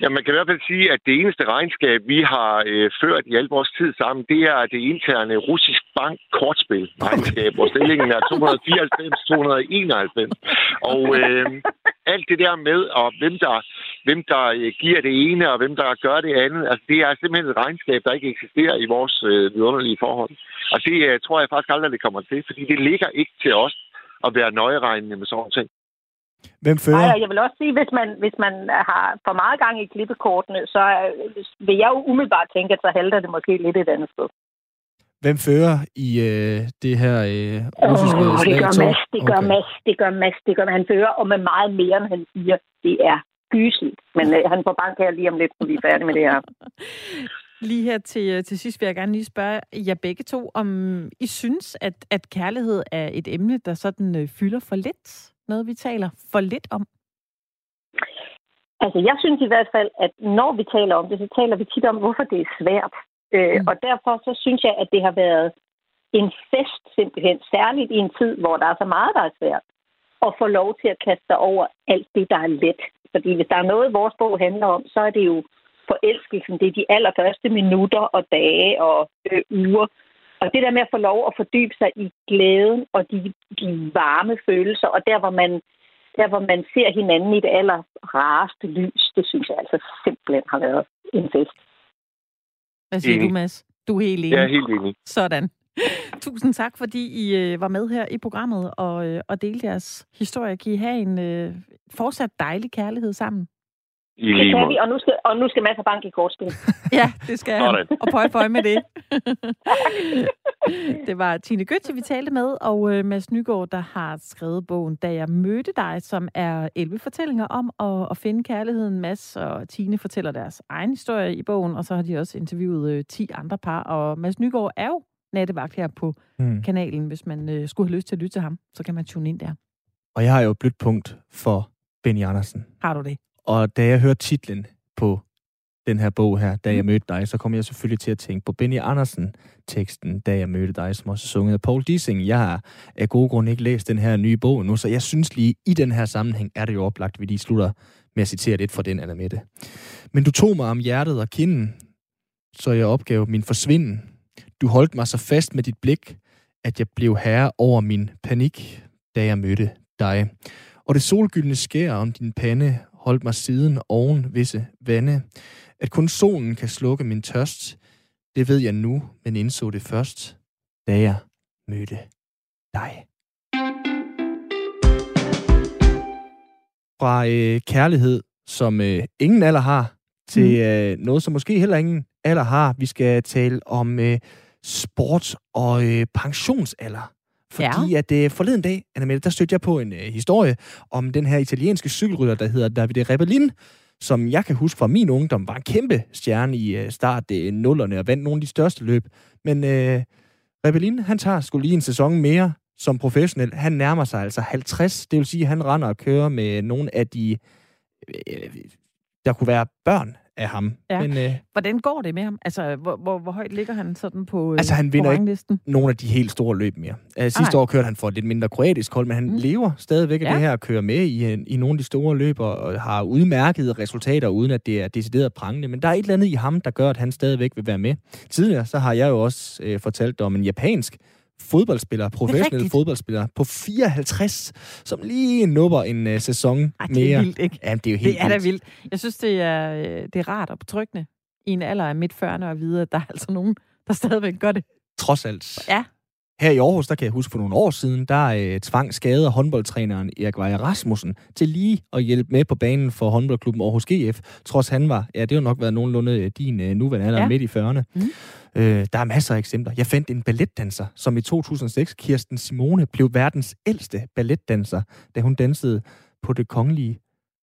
Ja, man kan i hvert fald sige, at det eneste regnskab, vi har øh, ført i al vores tid sammen, det er det interne russisk bank kortspil regnskab, hvor stillingen er 294-291. Og øh, alt det der med, og hvem der, hvem der øh, giver det ene, og hvem der gør det andet, altså det er simpelthen et regnskab, der ikke eksisterer i vores øh, vidunderlige forhold. Og det øh, tror jeg faktisk aldrig, det kommer til, fordi det ligger ikke til os at være nøjeregnende med sådan ting. Hvem fører? Nej, og jeg vil også sige, hvis man, hvis man har for meget gang i klippekortene, så vil jeg jo umiddelbart tænke, at så halter det måske lidt et andet sted. Hvem fører i øh, det her øh, russiske Åh, det gør? Mads, det gør Okay. Mads, det gør Mads, det gør Han fører, og med meget mere, end han siger. Det er gyseligt. Men øh, han får bank her lige om lidt, når vi er færdige med det her. Lige her til, øh, til sidst vil jeg gerne lige spørge jer begge to, om I synes, at, at kærlighed er et emne, der sådan øh, fylder for lidt? Noget, vi taler for lidt om? Altså, jeg synes i hvert fald, at når vi taler om det, så taler vi tit om, hvorfor det er svært. Øh, Mm. Og derfor så synes jeg, at det har været en fest simpelthen, særligt i en tid, hvor der er så meget, der er svært, at få lov til at kaste sig over alt det, der er let. Fordi hvis der er noget, vores bog handler om, så er det jo forelskelsen. Det er de allerførste minutter og dage og øh, uger. Og det der med at få lov at fordybe sig i glæden og de, de varme følelser, og der, hvor man der hvor man ser hinanden i det aller rareste lys, det synes jeg altså simpelthen har været en fest. Hvad siger Enig. du, Mads? Du er helt enig. Jeg er helt enig. Sådan. Tusind tak, fordi I øh, var med her i programmet og, øh, og delte jeres historie. Kan I have en øh, fortsat dejlig kærlighed sammen? I Det lige kan vi, og nu skal, og nu skal Mads have bank i kortspil. Ja, det skal jeg. Sådan. Og pøj pøj med det. det var Tine Gøtze, vi talte med, og øh, Mads Nygaard, der har skrevet bogen Da jeg mødte dig, som er 11 fortællinger om at, at finde kærligheden. Mads og Tine fortæller deres egen historie i bogen, og så har de også interviewet øh, 10 andre par. Og Mads Nygaard er jo nattevagt her på Mm. kanalen. Hvis man øh, skulle have lyst til at lytte til ham, så kan man tune ind der. Og jeg har jo et blødt punkt for Benny Andersen. Har du det? Og da jeg hørte titlen på den her bog her, da jeg mødte dig, så kom jeg selvfølgelig til at tænke på Benny Andersen-teksten, da jeg mødte dig, som også sunget af Paul Dissing. Jeg har af gode grunde ikke læst den her nye bog nu, så jeg synes lige, i den her sammenhæng er det jo oplagt, at vi lige slutter med at citere lidt fra den, Anna Mette. Men du tog mig om hjertet og kinden, så jeg opgav min forsvinden. Du holdt mig så fast med dit blik, at jeg blev herre over min panik, da jeg mødte dig. Og det solgyldne skær om din pande holdt mig siden oven visse vande. At kun solen kan slukke min tørst, det ved jeg nu, men indså det først, da jeg mødte dig. Fra øh, kærlighed, som øh, ingen alder har, til øh, noget, som måske heller ingen alder har. Vi skal tale om øh, sport og øh, pensionsalder. Fordi ja. at øh, forleden dag, Anna der stødte jeg på en øh, historie om den her italienske cykelrytter, der hedder Davide Rebellin, som jeg kan huske fra min ungdom, var en kæmpe stjerne i øh, start øh, nullerne og vandt nogle af de største løb. Men øh, Rebellin, han tager skulle lige en sæson mere som professionel. Han nærmer sig altså 50, det vil sige, at han render og kører med nogle af de, øh, der kunne være børn af ham. Ja. Men øh, Hvordan går det med ham? Altså, hvor, hvor, hvor højt ligger han sådan på, øh, Altså, han vinder ikke- nogle af de helt store løb mere. Uh, sidste nej. år kørte han for et lidt mindre kroatisk hold, men han Mm. lever stadigvæk af Ja. det her at køre med i, en- i nogle af de store løb, og, har udmærkede resultater, uden at det er decideret prangende. Men der er et eller andet i ham, der gør, at han stadigvæk vil være med. Tidligere så har jeg jo også øh, fortalt om en japansk fodboldspiller, professionel fodboldspiller, på 54, som lige nupper en øh, sæson Ej, det mere. er vildt, ikke? Ja, det er jo helt Det er da vildt. Jeg synes, det er, øh, det er rart og betryggende i en alder af midt 40'erne at vide, at der er altså nogen, der stadigvæk gør det. Trods alt. Ja. Her i Aarhus, der kan jeg huske for nogle år siden, der øh, tvang skader håndboldtræneren Erik Weier Rasmussen til lige at hjælpe med på banen for håndboldklubben Aarhus GF, trods han var, ja, det har jo nok været nogenlunde øh, din øh, nuværende alder, Ja. midt i 40'erne. Mhm. Mm. Øh, der er masser af eksempler. Jeg fandt en balletdanser, som i 2006, Kirsten Simone, blev verdens ældste balletdanser, da hun dansede på det kongelige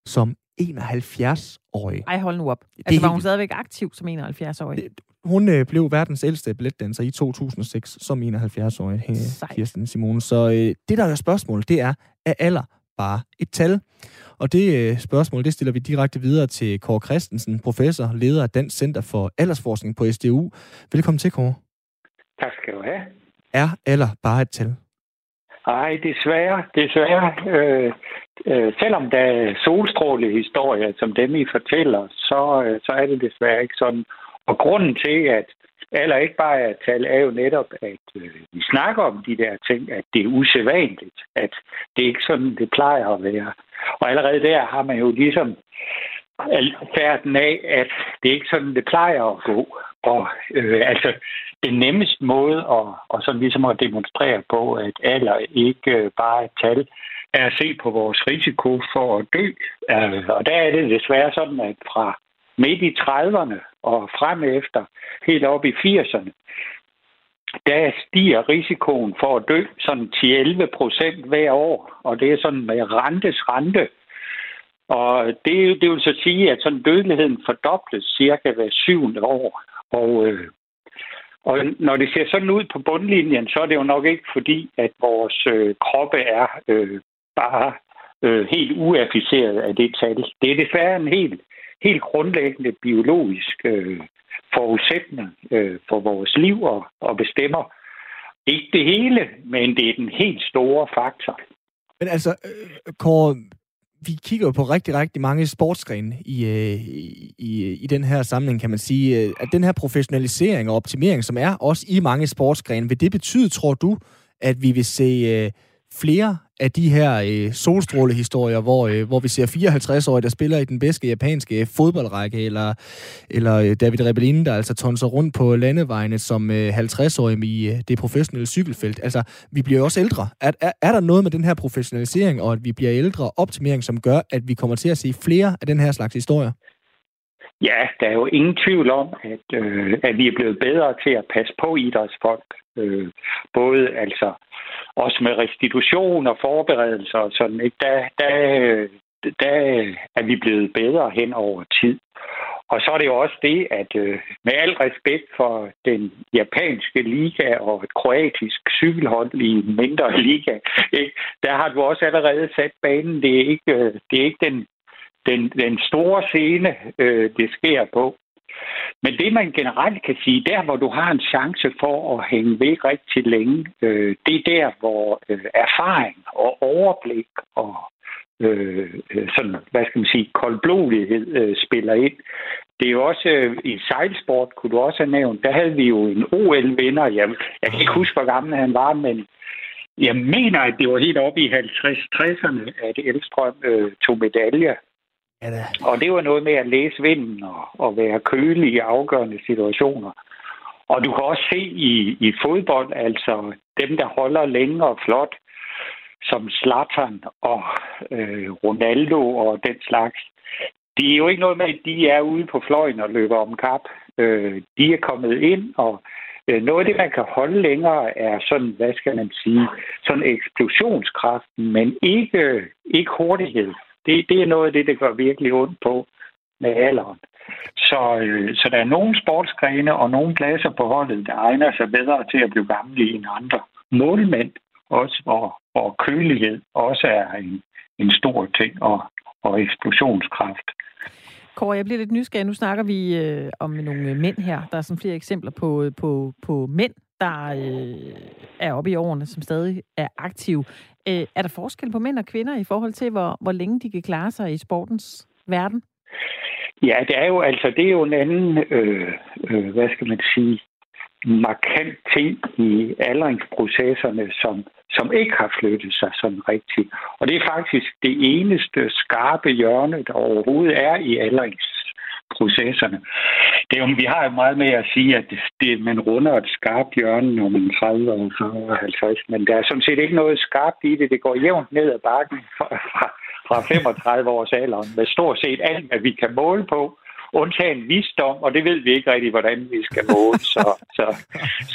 som 71-årig. Ej, hold nu op. er Altså, var helt hun stadigvæk aktiv som 71-årig? Det- Hun øh, blev verdens ældste balletdanser i 2006 som 71-årig, øh. Kirsten Simone. Så øh, det, der er spørgsmålet, det er, er alder bare et tal? Og det øh, spørgsmål, det stiller vi direkte videre til Kåre Christensen, professor, leder af Dansk Center for Aldersforskning på SDU. Velkommen til, Kåre. Tak skal du have. Er alder bare et tal? Ej, desværre, desværre. Øh, øh, selvom der er solstrålehistorier, som dem I fortæller, så, øh, så er det desværre ikke sådan. Og grunden til, at eller ikke bare at tale, er jo netop, at øh, vi snakker om de der ting, at det er usædvanligt, at det er ikke sådan, det plejer at være. Og allerede der har man jo ligesom færden af, at det er ikke sådan, det plejer at gå. Og øh, altså, den nemmeste måde at, og sådan ligesom at demonstrere på, at alder ikke øh, bare er et tal, er at se på vores risiko for at dø. Øh, og der er det desværre sådan, at fra midt i 30'erne og frem efter, helt op i 80'erne, der stiger risikoen for at dø sådan 10-11 procent hver år. Og det er sådan med rentes rente. Og det, det vil så sige, at sådan dødeligheden fordobles cirka hver syvende år. Og, øh, og når det ser sådan ud på bundlinjen, så er det jo nok ikke fordi, at vores øh, kroppe er øh, bare øh, helt uafficeret af det tal. Det er desværre en helt, helt grundlæggende biologisk øh, forudsætning øh, for vores liv og, og bestemmer ikke det hele, men det er den helt store faktor. Men altså, øh, Kåre, vi kigger jo på rigtig, rigtig mange sportsgrene i, øh, i, i den her samling, kan man sige. Øh, at den her professionalisering og optimering, som er også i mange sportsgrene, vil det betyde, tror du, at vi vil se øh, flere af de her øh, solstrålehistorier, hvor, øh, hvor vi ser 54-årige, der spiller i den bedste japanske øh, fodboldrække, eller, eller øh, David Rebellin, der altså tonser rundt på landevejene som øh, 50-årig i øh, det professionelle cykelfelt. Altså, vi bliver jo også ældre. Er, er, er der noget med den her professionalisering, og at vi bliver ældre, optimering, som gør, at vi kommer til at se flere af den her slags historier? Ja, der er jo ingen tvivl om, at, øh, at vi er blevet bedre til at passe på idrætsfolk. Øh, både altså også med restitution og forberedelser og sådan, ikke? Der, der, der er vi blevet bedre hen over tid. Og så er det jo også det, at øh, med al respekt for den japanske liga og et kroatisk cykelhold i en mindre liga, ikke? der har du også allerede sat banen. Det er ikke, øh, det er ikke den, den, den store scene, øh, det sker på. Men det, man generelt kan sige, der hvor du har en chance for at hænge ved rigtig længe, øh, det er der, hvor øh, erfaring og overblik og øh, øh sådan, hvad skal man sige, koldblodighed øh, spiller ind. Det er jo også, øh, i sejlsport kunne du også have nævnt, der havde vi jo en OL-vinder, jeg, jeg kan ikke huske, hvor gammel han var, men jeg mener, at det var helt oppe i 50-60'erne, at Elstrøm øh, tog medalje. Ja, da. Og det var noget med at læse vinden og, og være kølig i afgørende situationer. Og du kan også se i, i fodbold, altså dem, der holder længe og flot, som Zlatan og øh, Ronaldo og den slags, det er jo ikke noget med, at de er ude på fløjen og løber om kap. Øh, de er kommet ind, og øh, noget af det, man kan holde længere, er sådan, hvad skal man sige, sådan eksplosionskraften, men ikke, ikke hurtighed. Det, det er noget af det, der gør virkelig ondt på med alderen. Så, øh, så der er nogle sportsgrene og nogle pladser på holdet, der egner sig bedre til at blive gamle end andre. Målmænd også, hvor, og kølighed også er en, en stor ting, og, og eksplosionskraft. Kåre, jeg bliver lidt nysgerrig. Nu snakker vi øh, om nogle øh, mænd her. Der er sådan flere eksempler på, øh, på, på mænd, der øh, er oppe i årene, som stadig er aktive. Øh, er der forskel på mænd og kvinder i forhold til, hvor, hvor længe de kan klare sig i sportens verden? Ja, det er jo altså det er jo en anden, øh, øh, hvad skal man sige, markant ting i aldringsprocesserne, som, som ikke har flyttet sig sådan rigtigt. Og det er faktisk det eneste skarpe hjørne, der overhovedet er i processerne. Det er jo, vi har jo meget med at sige, at det, det, man runder et skarpt hjørne, når man er 30 og 40 og 50, men der er sådan set ikke noget skarpt i det. Det går jævnt ned ad bakken fra, fra, fra 35 års alderen med stort set alt, hvad vi kan måle på undtagen visdom, og det ved vi ikke rigtig, hvordan vi skal måle. Så, så,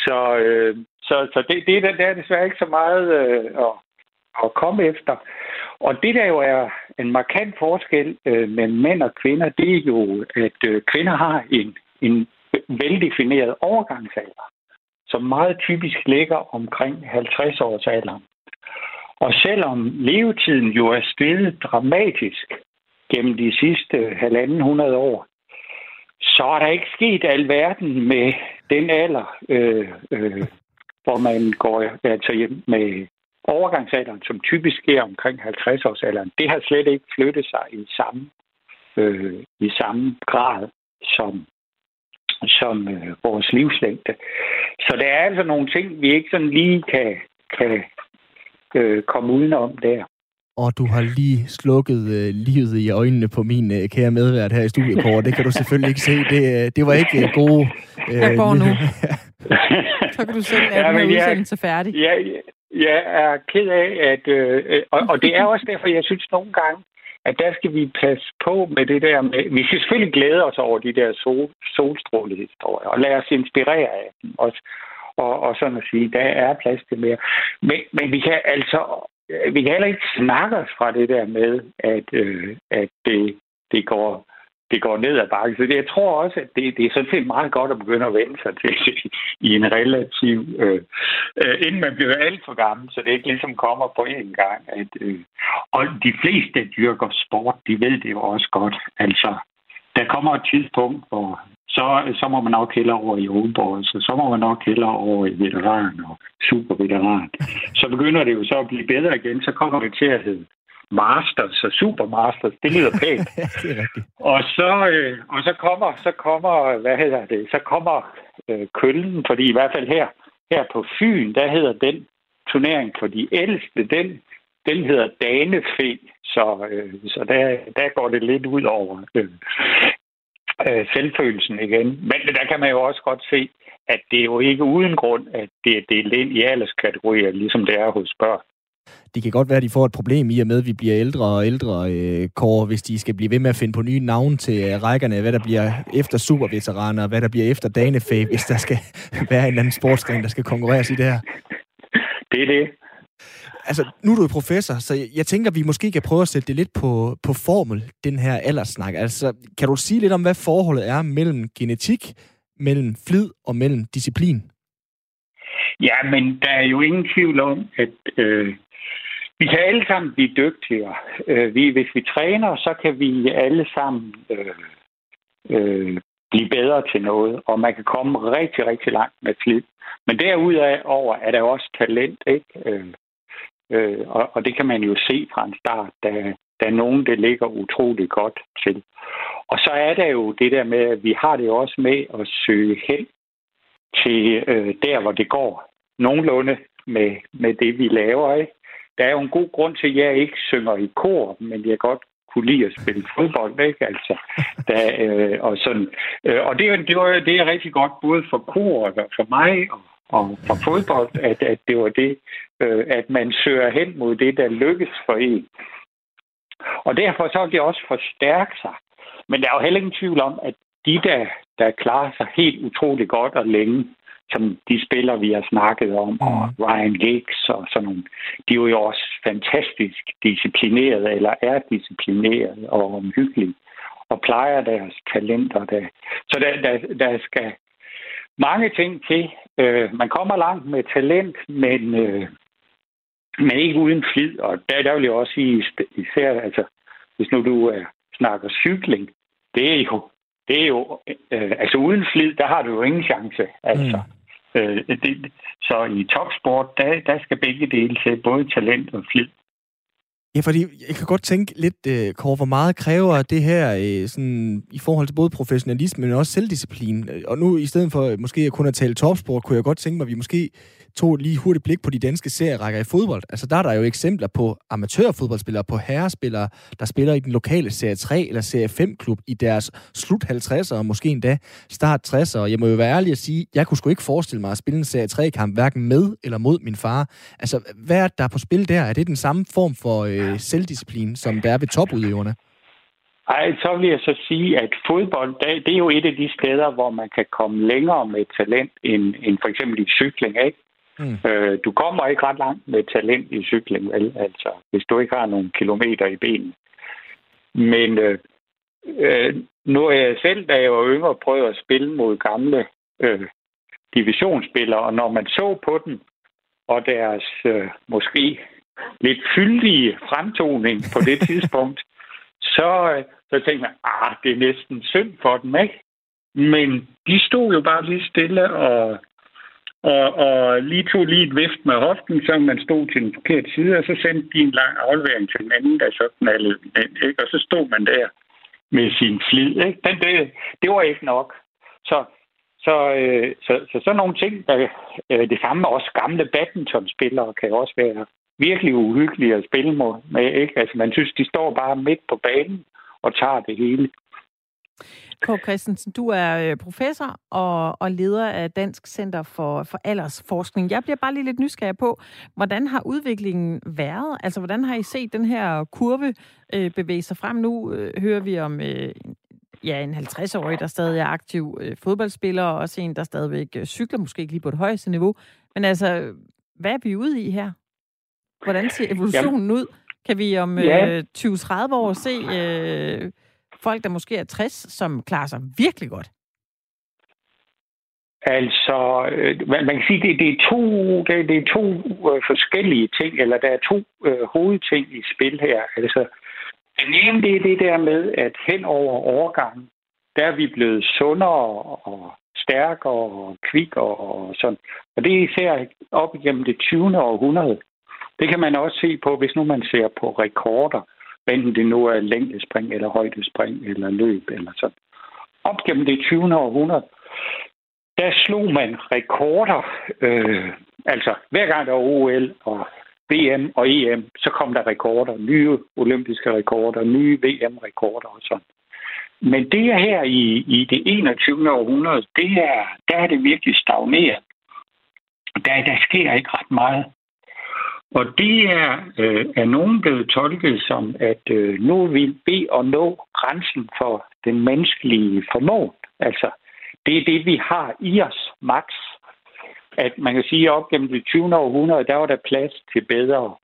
så, øh, så, så det, det, der er desværre ikke så meget øh, at, at komme efter. Og det, der jo er en markant forskel øh, mellem mænd og kvinder, det er jo, at øh, kvinder har en, en veldefineret overgangsalder, som meget typisk ligger omkring 50-årsalderen. Og selvom levetiden jo er steget dramatisk gennem de sidste halvanden hundrede år, så er der ikke sket alverden med den alder, øh, øh, hvor man går altså hjem med overgangsalderen, som typisk sker omkring 50-årsalderen. Det har slet ikke flyttet sig i samme, øh, i samme grad som, som øh, vores livslængde. Så der er altså nogle ting, vi ikke sådan lige kan, kan øh, komme udenom der. Og du har lige slukket øh, livet i øjnene på min øh, kære medvært her i studiet, Kåre. Det kan du selvfølgelig ikke se. Det, øh, det var ikke øh, gode... Øh, Jeg går nu. nyheder. Så kan du selv lave Ja, den her jeg- udsendelse færdig. Ja, jeg er ked af, at... Øh, og, og det er også derfor, jeg synes nogle gange, at der skal vi passe på med det der med... Vi skal selvfølgelig glæde os over de der sol, solstrålehistorier, og lade os inspirere af dem også. Og, og sådan at sige, der er plads til mere. Men, men vi kan altså... Vi kan heller ikke snakke os fra det der med, at, øh, at det, det går det går ned ad bakken. Så det, jeg tror også, at det, det er sådan set meget godt at begynde at vende sig til i en relativ... Øh, øh, inden man bliver alt for gammel, så det ikke ligesom kommer på én gang. At, øh, og de fleste, der dyrker sport, de ved det jo også godt. Altså, der kommer et tidspunkt, hvor så, så må man nok hellere over i Aalborg, så, så må man nok hellere over i veteran og superveteran. Så begynder det jo så at blive bedre igen, så kommer det til at hedde Masters og Supermasters. Det lyder pænt. Det er rigtigt. Og så, øh, og så kommer, så kommer, hvad hedder det, så kommer øh, køllen, fordi i hvert fald her, her på Fyn, der hedder den turnering for de ældste, den, den hedder Danefe, så, øh, så der, der går det lidt ud over øh, øh, selvfølelsen igen. Men der kan man jo også godt se, at det er jo ikke uden grund, at det er delt ind i alderskategorier, ligesom det er hos børn. Det kan godt være, at de får et problem i og med, at vi bliver ældre og ældre, øh, Kåre, hvis de skal blive ved med at finde på nye navne til øh, rækkerne, hvad der bliver efter superveteraner, og hvad der bliver efter danefag, hvis der skal være en anden sportsgren, der skal konkurreres i det her. Det er det. Altså, nu er du professor, så jeg, jeg tænker, vi måske kan prøve at sætte det lidt på, på formel, den her alderssnak. Altså, kan du sige lidt om, hvad forholdet er mellem genetik, mellem flid og mellem disciplin? Ja, men der er jo ingen tvivl om, at øh, vi kan alle sammen blive dygtigere. Øh, vi, hvis vi træner, så kan vi alle sammen øh, øh, blive bedre til noget, og man kan komme rigtig, rigtig langt med flid. Men derudover er der også talent, ikke? Øh, øh, og, og det kan man jo se fra en start, da, der er nogen, det ligger utrolig godt til. Og så er der jo det der med, at vi har det jo også med at søge hen til øh, der, hvor det går nogenlunde med, med det, vi laver. Ikke? Der er jo en god grund til, at jeg ikke synger i kor, men jeg godt kunne lide at spille fodbold, ikke? Altså, der, øh, og, sådan. Øh, og det, det, var, det er rigtig godt, både for kor og for mig og, og for fodbold, at, at det var det, øh, at man søger hen mod det, der lykkes for en. Og derfor så kan det også forstærke sig. Men der er jo heller ingen tvivl om, at de, der, der klarer sig helt utrolig godt og længe, som de spillere, vi har snakket om, og Ryan Giggs og sådan nogle, de er jo også fantastisk disciplineret, eller er disciplineret og omhyggelige, og plejer deres talenter. Der. Så der, der, der skal mange ting til. Øh, man kommer langt med talent, men, øh, men ikke uden flid. Og der, der vil jeg også sige, især, altså, hvis nu du øh, snakker cykling, det er jo, det er jo øh, altså uden flid, der har du jo ingen chance. Altså. Mm. Øh, det, så i topsport, der, der skal begge dele til, både talent og flid. Ja, fordi jeg kan godt tænke lidt, øh, Kåre, hvor meget kræver det her øh, sådan, i forhold til både professionalisme, men også selvdisciplin. Øh, og nu, i stedet for måske at kun at tale topsport, kunne jeg godt tænke mig, at vi måske tog lige hurtigt blik på de danske serierækker i fodbold. Altså, der er der jo eksempler på amatørfodboldspillere, på herrespillere, der spiller i den lokale serie 3 eller serie 5-klub i deres slut 50'ere, og måske endda start 60'ere. Jeg må jo være ærlig at sige, jeg kunne sgu ikke forestille mig at spille en serie 3-kamp, hverken med eller mod min far. Altså, hvad er der på spil der? Er det den samme form for øh, selvdisciplin, som der er ved topudøverne? Ej, så vil jeg så sige, at fodbold, det er jo et af de steder, hvor man kan komme længere med talent end, end for eksempel i cykling, ikke? Mm. Øh, du kommer ikke ret langt med talent i cykling, vel? Altså, hvis du ikke har nogle kilometer i benene. Men øh, øh, nu er jeg selv, da jeg var yngre, prøvet at spille mod gamle øh, divisionsspillere, og når man så på dem, og deres øh, måske lidt fyldige fremtoning på det tidspunkt, så, øh, så tænkte man, ah, det er næsten synd for dem, ikke? Men de stod jo bare lige stille og og, og lige tog lige et vift med hoften, så man stod til den forkerte side, og så sendte de en lang aflevering til den anden, der så knaldede den, ikke? Og så stod man der med sin flid, ikke? Den, det, det var ikke nok. Så, så, øh, så, så sådan nogle ting, der, øh, det samme med også gamle badmintonspillere, kan også være virkelig uhyggelige at spille med, ikke? Altså man synes, de står bare midt på banen og tager det hele. Kåre Christensen, du er øh, professor og, og leder af Dansk Center for, for Aldersforskning. Jeg bliver bare lige lidt nysgerrig på, hvordan har udviklingen været? Altså, hvordan har I set den her kurve øh, bevæge sig frem? Nu øh, hører vi om øh, ja, en 50-årig, der stadig er aktiv øh, fodboldspiller, og også en, der stadigvæk øh, cykler, måske ikke lige på det højeste niveau. Men altså, hvad er vi ude i her? Hvordan ser evolutionen Jamen. ud? Kan vi om Ja. øh, 20-30 år se... Øh, folk, der måske er 60, som klarer sig virkelig godt? Altså, øh, man, man kan sige, det, det er to, det, det er to øh, forskellige ting, eller der er to øh, hovedting i spil her. Altså, den ene, det er det der med, at hen over overgangen, der er vi blevet sundere og stærkere og kvikkere og sådan. Og det er især op igennem det 20. århundrede. Det kan man også se på, hvis nu man ser på rekorder, enten det nu er længdespring eller højdespring eller løb eller sådan. Op gennem det 20. århundrede, der slog man rekorder. Øh, altså, hver gang der var OL, og VM og EM, så kom der rekorder, nye olympiske rekorder, nye VM-rekorder og sådan. Men det er her i, i det 21. århundrede, det er, der er det virkelig stagneret. Der, der sker ikke ret meget. Og det er, øh, er nogen blevet tolket som, at øh, nu vil vi ved at nå grænsen for den menneskelige formål. Altså, det er det, vi har i os, max. At man kan sige, at op gennem det 20. århundrede, der var der plads til bedre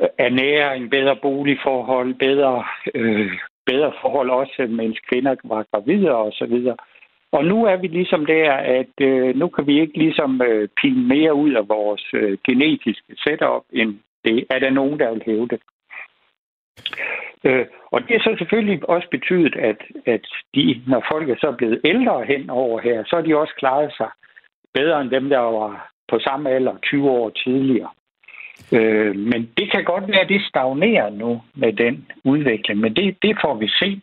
øh, ernæring, bedre boligforhold, bedre, øh, bedre forhold også, mens kvinder var gravide og så videre. Og nu er vi ligesom der, at øh, nu kan vi ikke ligesom øh, pine mere ud af vores øh, genetiske setup, end det er der nogen, der vil hæve det. Øh, og det er så selvfølgelig også betydet, at, at de, når folk er så blevet ældre hen over her, så har de også klaret sig bedre end dem, der var på samme alder 20 år tidligere. Øh, men det kan godt være, at det stagnerer nu med den udvikling, men det, det får vi se.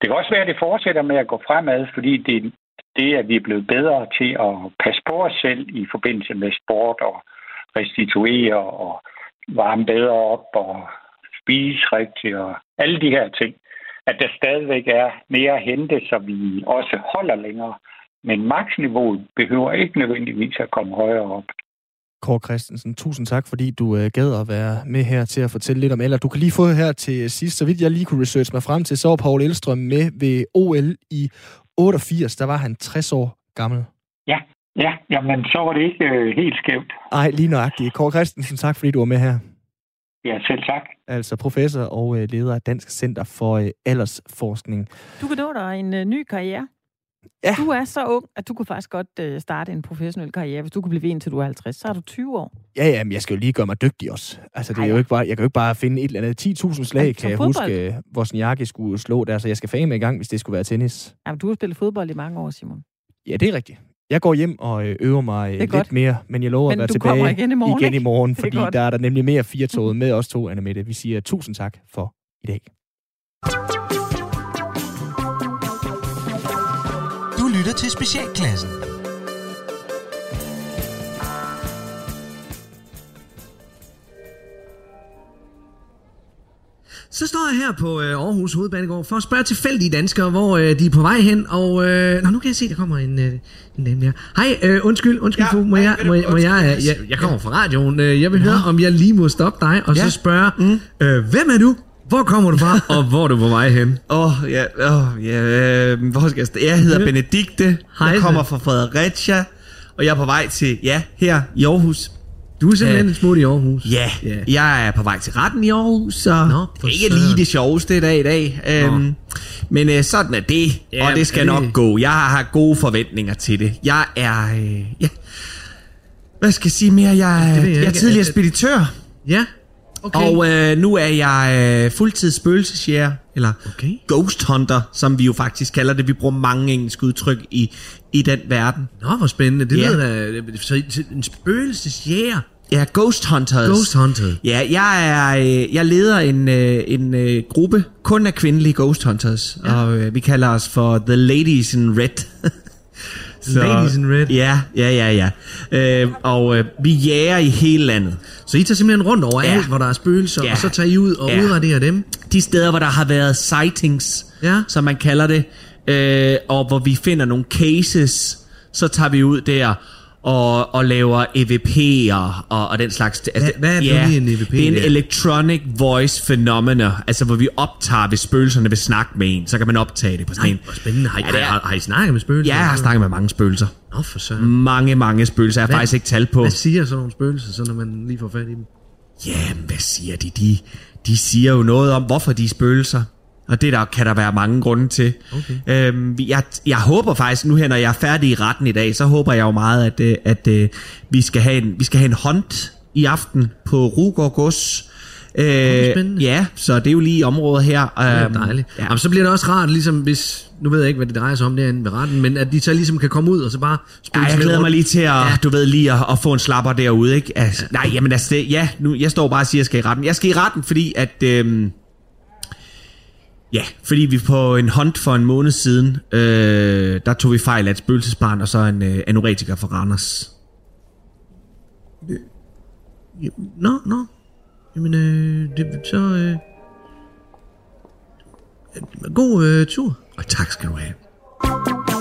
Det kan også være, at det fortsætter med at gå fremad, fordi det, det at vi er blevet bedre til at passe på os selv i forbindelse med sport og restituere og varme bedre op og spise rigtigt og alle de her ting, at der stadigvæk er mere at hente, så vi også holder længere. Men maksniveauet behøver ikke nødvendigvis at komme højere op. Kåre Christensen, tusind tak, fordi du øh, gad at være med her til at fortælle lidt om alder. Du kan lige få her til sidst, så vidt jeg lige kunne researche mig frem til, så var Paul Elstrøm med ved OL i 88. Der var han 60 år gammel. Ja, ja, jamen så var det ikke øh, helt skævt. Ej, lige nøjagtigt. Kåre Christensen, tak fordi du var med her. Ja, selv tak. Altså professor og øh, leder af Dansk Center for øh, Aldersforskning. Du kan nå dig en øh, ny karriere. Ja. Du er så ung, at du kunne faktisk godt øh, starte en professionel karriere. Hvis du kunne blive ved indtil du er 50, så er du 20 år. Ja, ja, men jeg skal jo lige gøre mig dygtig også. Altså, det er Ej, jo ja. ikke bare, jeg kan jo ikke bare finde et eller andet 10.000 slag, Ej, kan jeg fodbold. huske, øh, hvor Snjarki skulle slå der, så jeg skal fame i gang, hvis det skulle være tennis. Jamen, du har spillet fodbold i mange år, Simon. Ja, det er rigtigt. Jeg går hjem og øh, øver mig øh, er lidt godt. mere, men jeg lover Men at være tilbage igen i morgen, igen i morgen er fordi der er der nemlig mere firetoget med os to, Anna Mette. Vi siger tusind tak for i dag. Lytter til Specialklassen. Så står jeg her på øh, Aarhus Hovedbanegård for at spørge tilfældige danskere, hvor øh, de er på vej hen. Og øh, nå, nu kan jeg se, der kommer en, øh, en dame der. Hej, øh, undskyld, undskyld, Ja, ja, må, hej, jeg, må, må jeg, jeg, jeg kommer fra radioen. Øh, Jeg vil høre, om jeg lige må stoppe dig og Ja. så spørge, mm. øh, hvem er du? Hvor kommer du fra, og hvor er du på vej hen? Åh, oh, ja, oh, ja øh, hvor skal jeg starte? Jeg hedder Benedikte, Hej, jeg kommer fra Fredericia, og jeg er på vej til, ja, her i Aarhus. Du er simpelthen Øh, et smut i Aarhus. Ja, Ja. yeah. jeg er på vej til retten i Aarhus, så Nå, for ikke søren. lige det sjoveste dag i dag. Øhm, men øh, sådan er det, Ja, og det skal er det- nok gå. Jeg har gode forventninger til det. Jeg er, øh, ja, hvad skal jeg sige mere? Jeg, Det ved jeg jeg er ikke. tidligere Er- speditør, Ja, okay. og øh, nu er jeg øh, fuldtids spøgelsesjæger, eller Okay. ghost hunter, som vi jo faktisk kalder det. Vi bruger mange engelske udtryk i, i den verden. Nå, hvor spændende. Det Ja. lyder da... Så så en spøgelsesjæger. Ja, ghost hunters. Ghost hunter. Ja, jeg er øh, jeg leder en øh, en øh, gruppe kun af kvindelige ghost hunters, ja. og øh, vi kalder os for the ladies in red. Ladies in red. Ja, ja, ja, ja. Øh, og øh, vi jager i hele landet. Så I tager simpelthen rundt over Ja. alt, hvor der er spøgelser, Ja. og så tager I ud og Ja. udraderer dem? De steder, hvor der har været sightings, Ja. som man kalder det, øh, og hvor vi finder nogle cases, så tager vi ud der og, og laver EVP'er og, og den slags. Altså, Hvad- hvad er det lige en EVP Det er en der? electronic voice phenomena, altså hvor vi optager, hvis spøgelserne vil snakke med en, så kan man optage det på sådan Nej, en. hvor spændende. Har I, Ja, det er- har, har I snakket med spøgelser? Ja, jeg har snakket med mange spøgelser. Nå, for søren. Mange, mange spøgelser. Jeg har Hvad- faktisk ikke tal på. Hvad siger sådan nogle spøgelser, så når man lige får fat i dem? Jamen, hvad siger de? de? De siger jo noget om, hvorfor de er spøgelser. Og det der kan der være mange grunde til. Okay. Øhm, jeg, jeg håber faktisk nu her, når jeg er færdig i retten i dag, så håber jeg jo meget, at, øh, at øh, vi, skal have en, vi skal have en hunt i aften på Rugård Gods. Øh, ja, så det er jo lige i området her. Det er Øhm, dejligt. Ja. Ja. Jamen, så bliver det også rart, ligesom hvis... Nu ved jeg ikke, hvad det drejer sig om derinde ved retten, men at de så ligesom kan komme ud og så bare Ja, spille jeg sig lidt glæder mig lige til at, ja. Ja. du ved, lige at, at få en slapper derude, ikke? Altså, ja. Nej, jamen altså, det, ja, nu, jeg står bare og siger, at jeg skal i retten. Jeg skal i retten, fordi at, øhm, ja, fordi vi på en hunt for en måned siden, øh, der tog vi fejl af et spøgelsesbarn, og så en øh, anoretiker fra Randers. Øh, jo, nå, nå. Jamen, øh, det, så... Øh, god øh, tur. Og tak skal du have.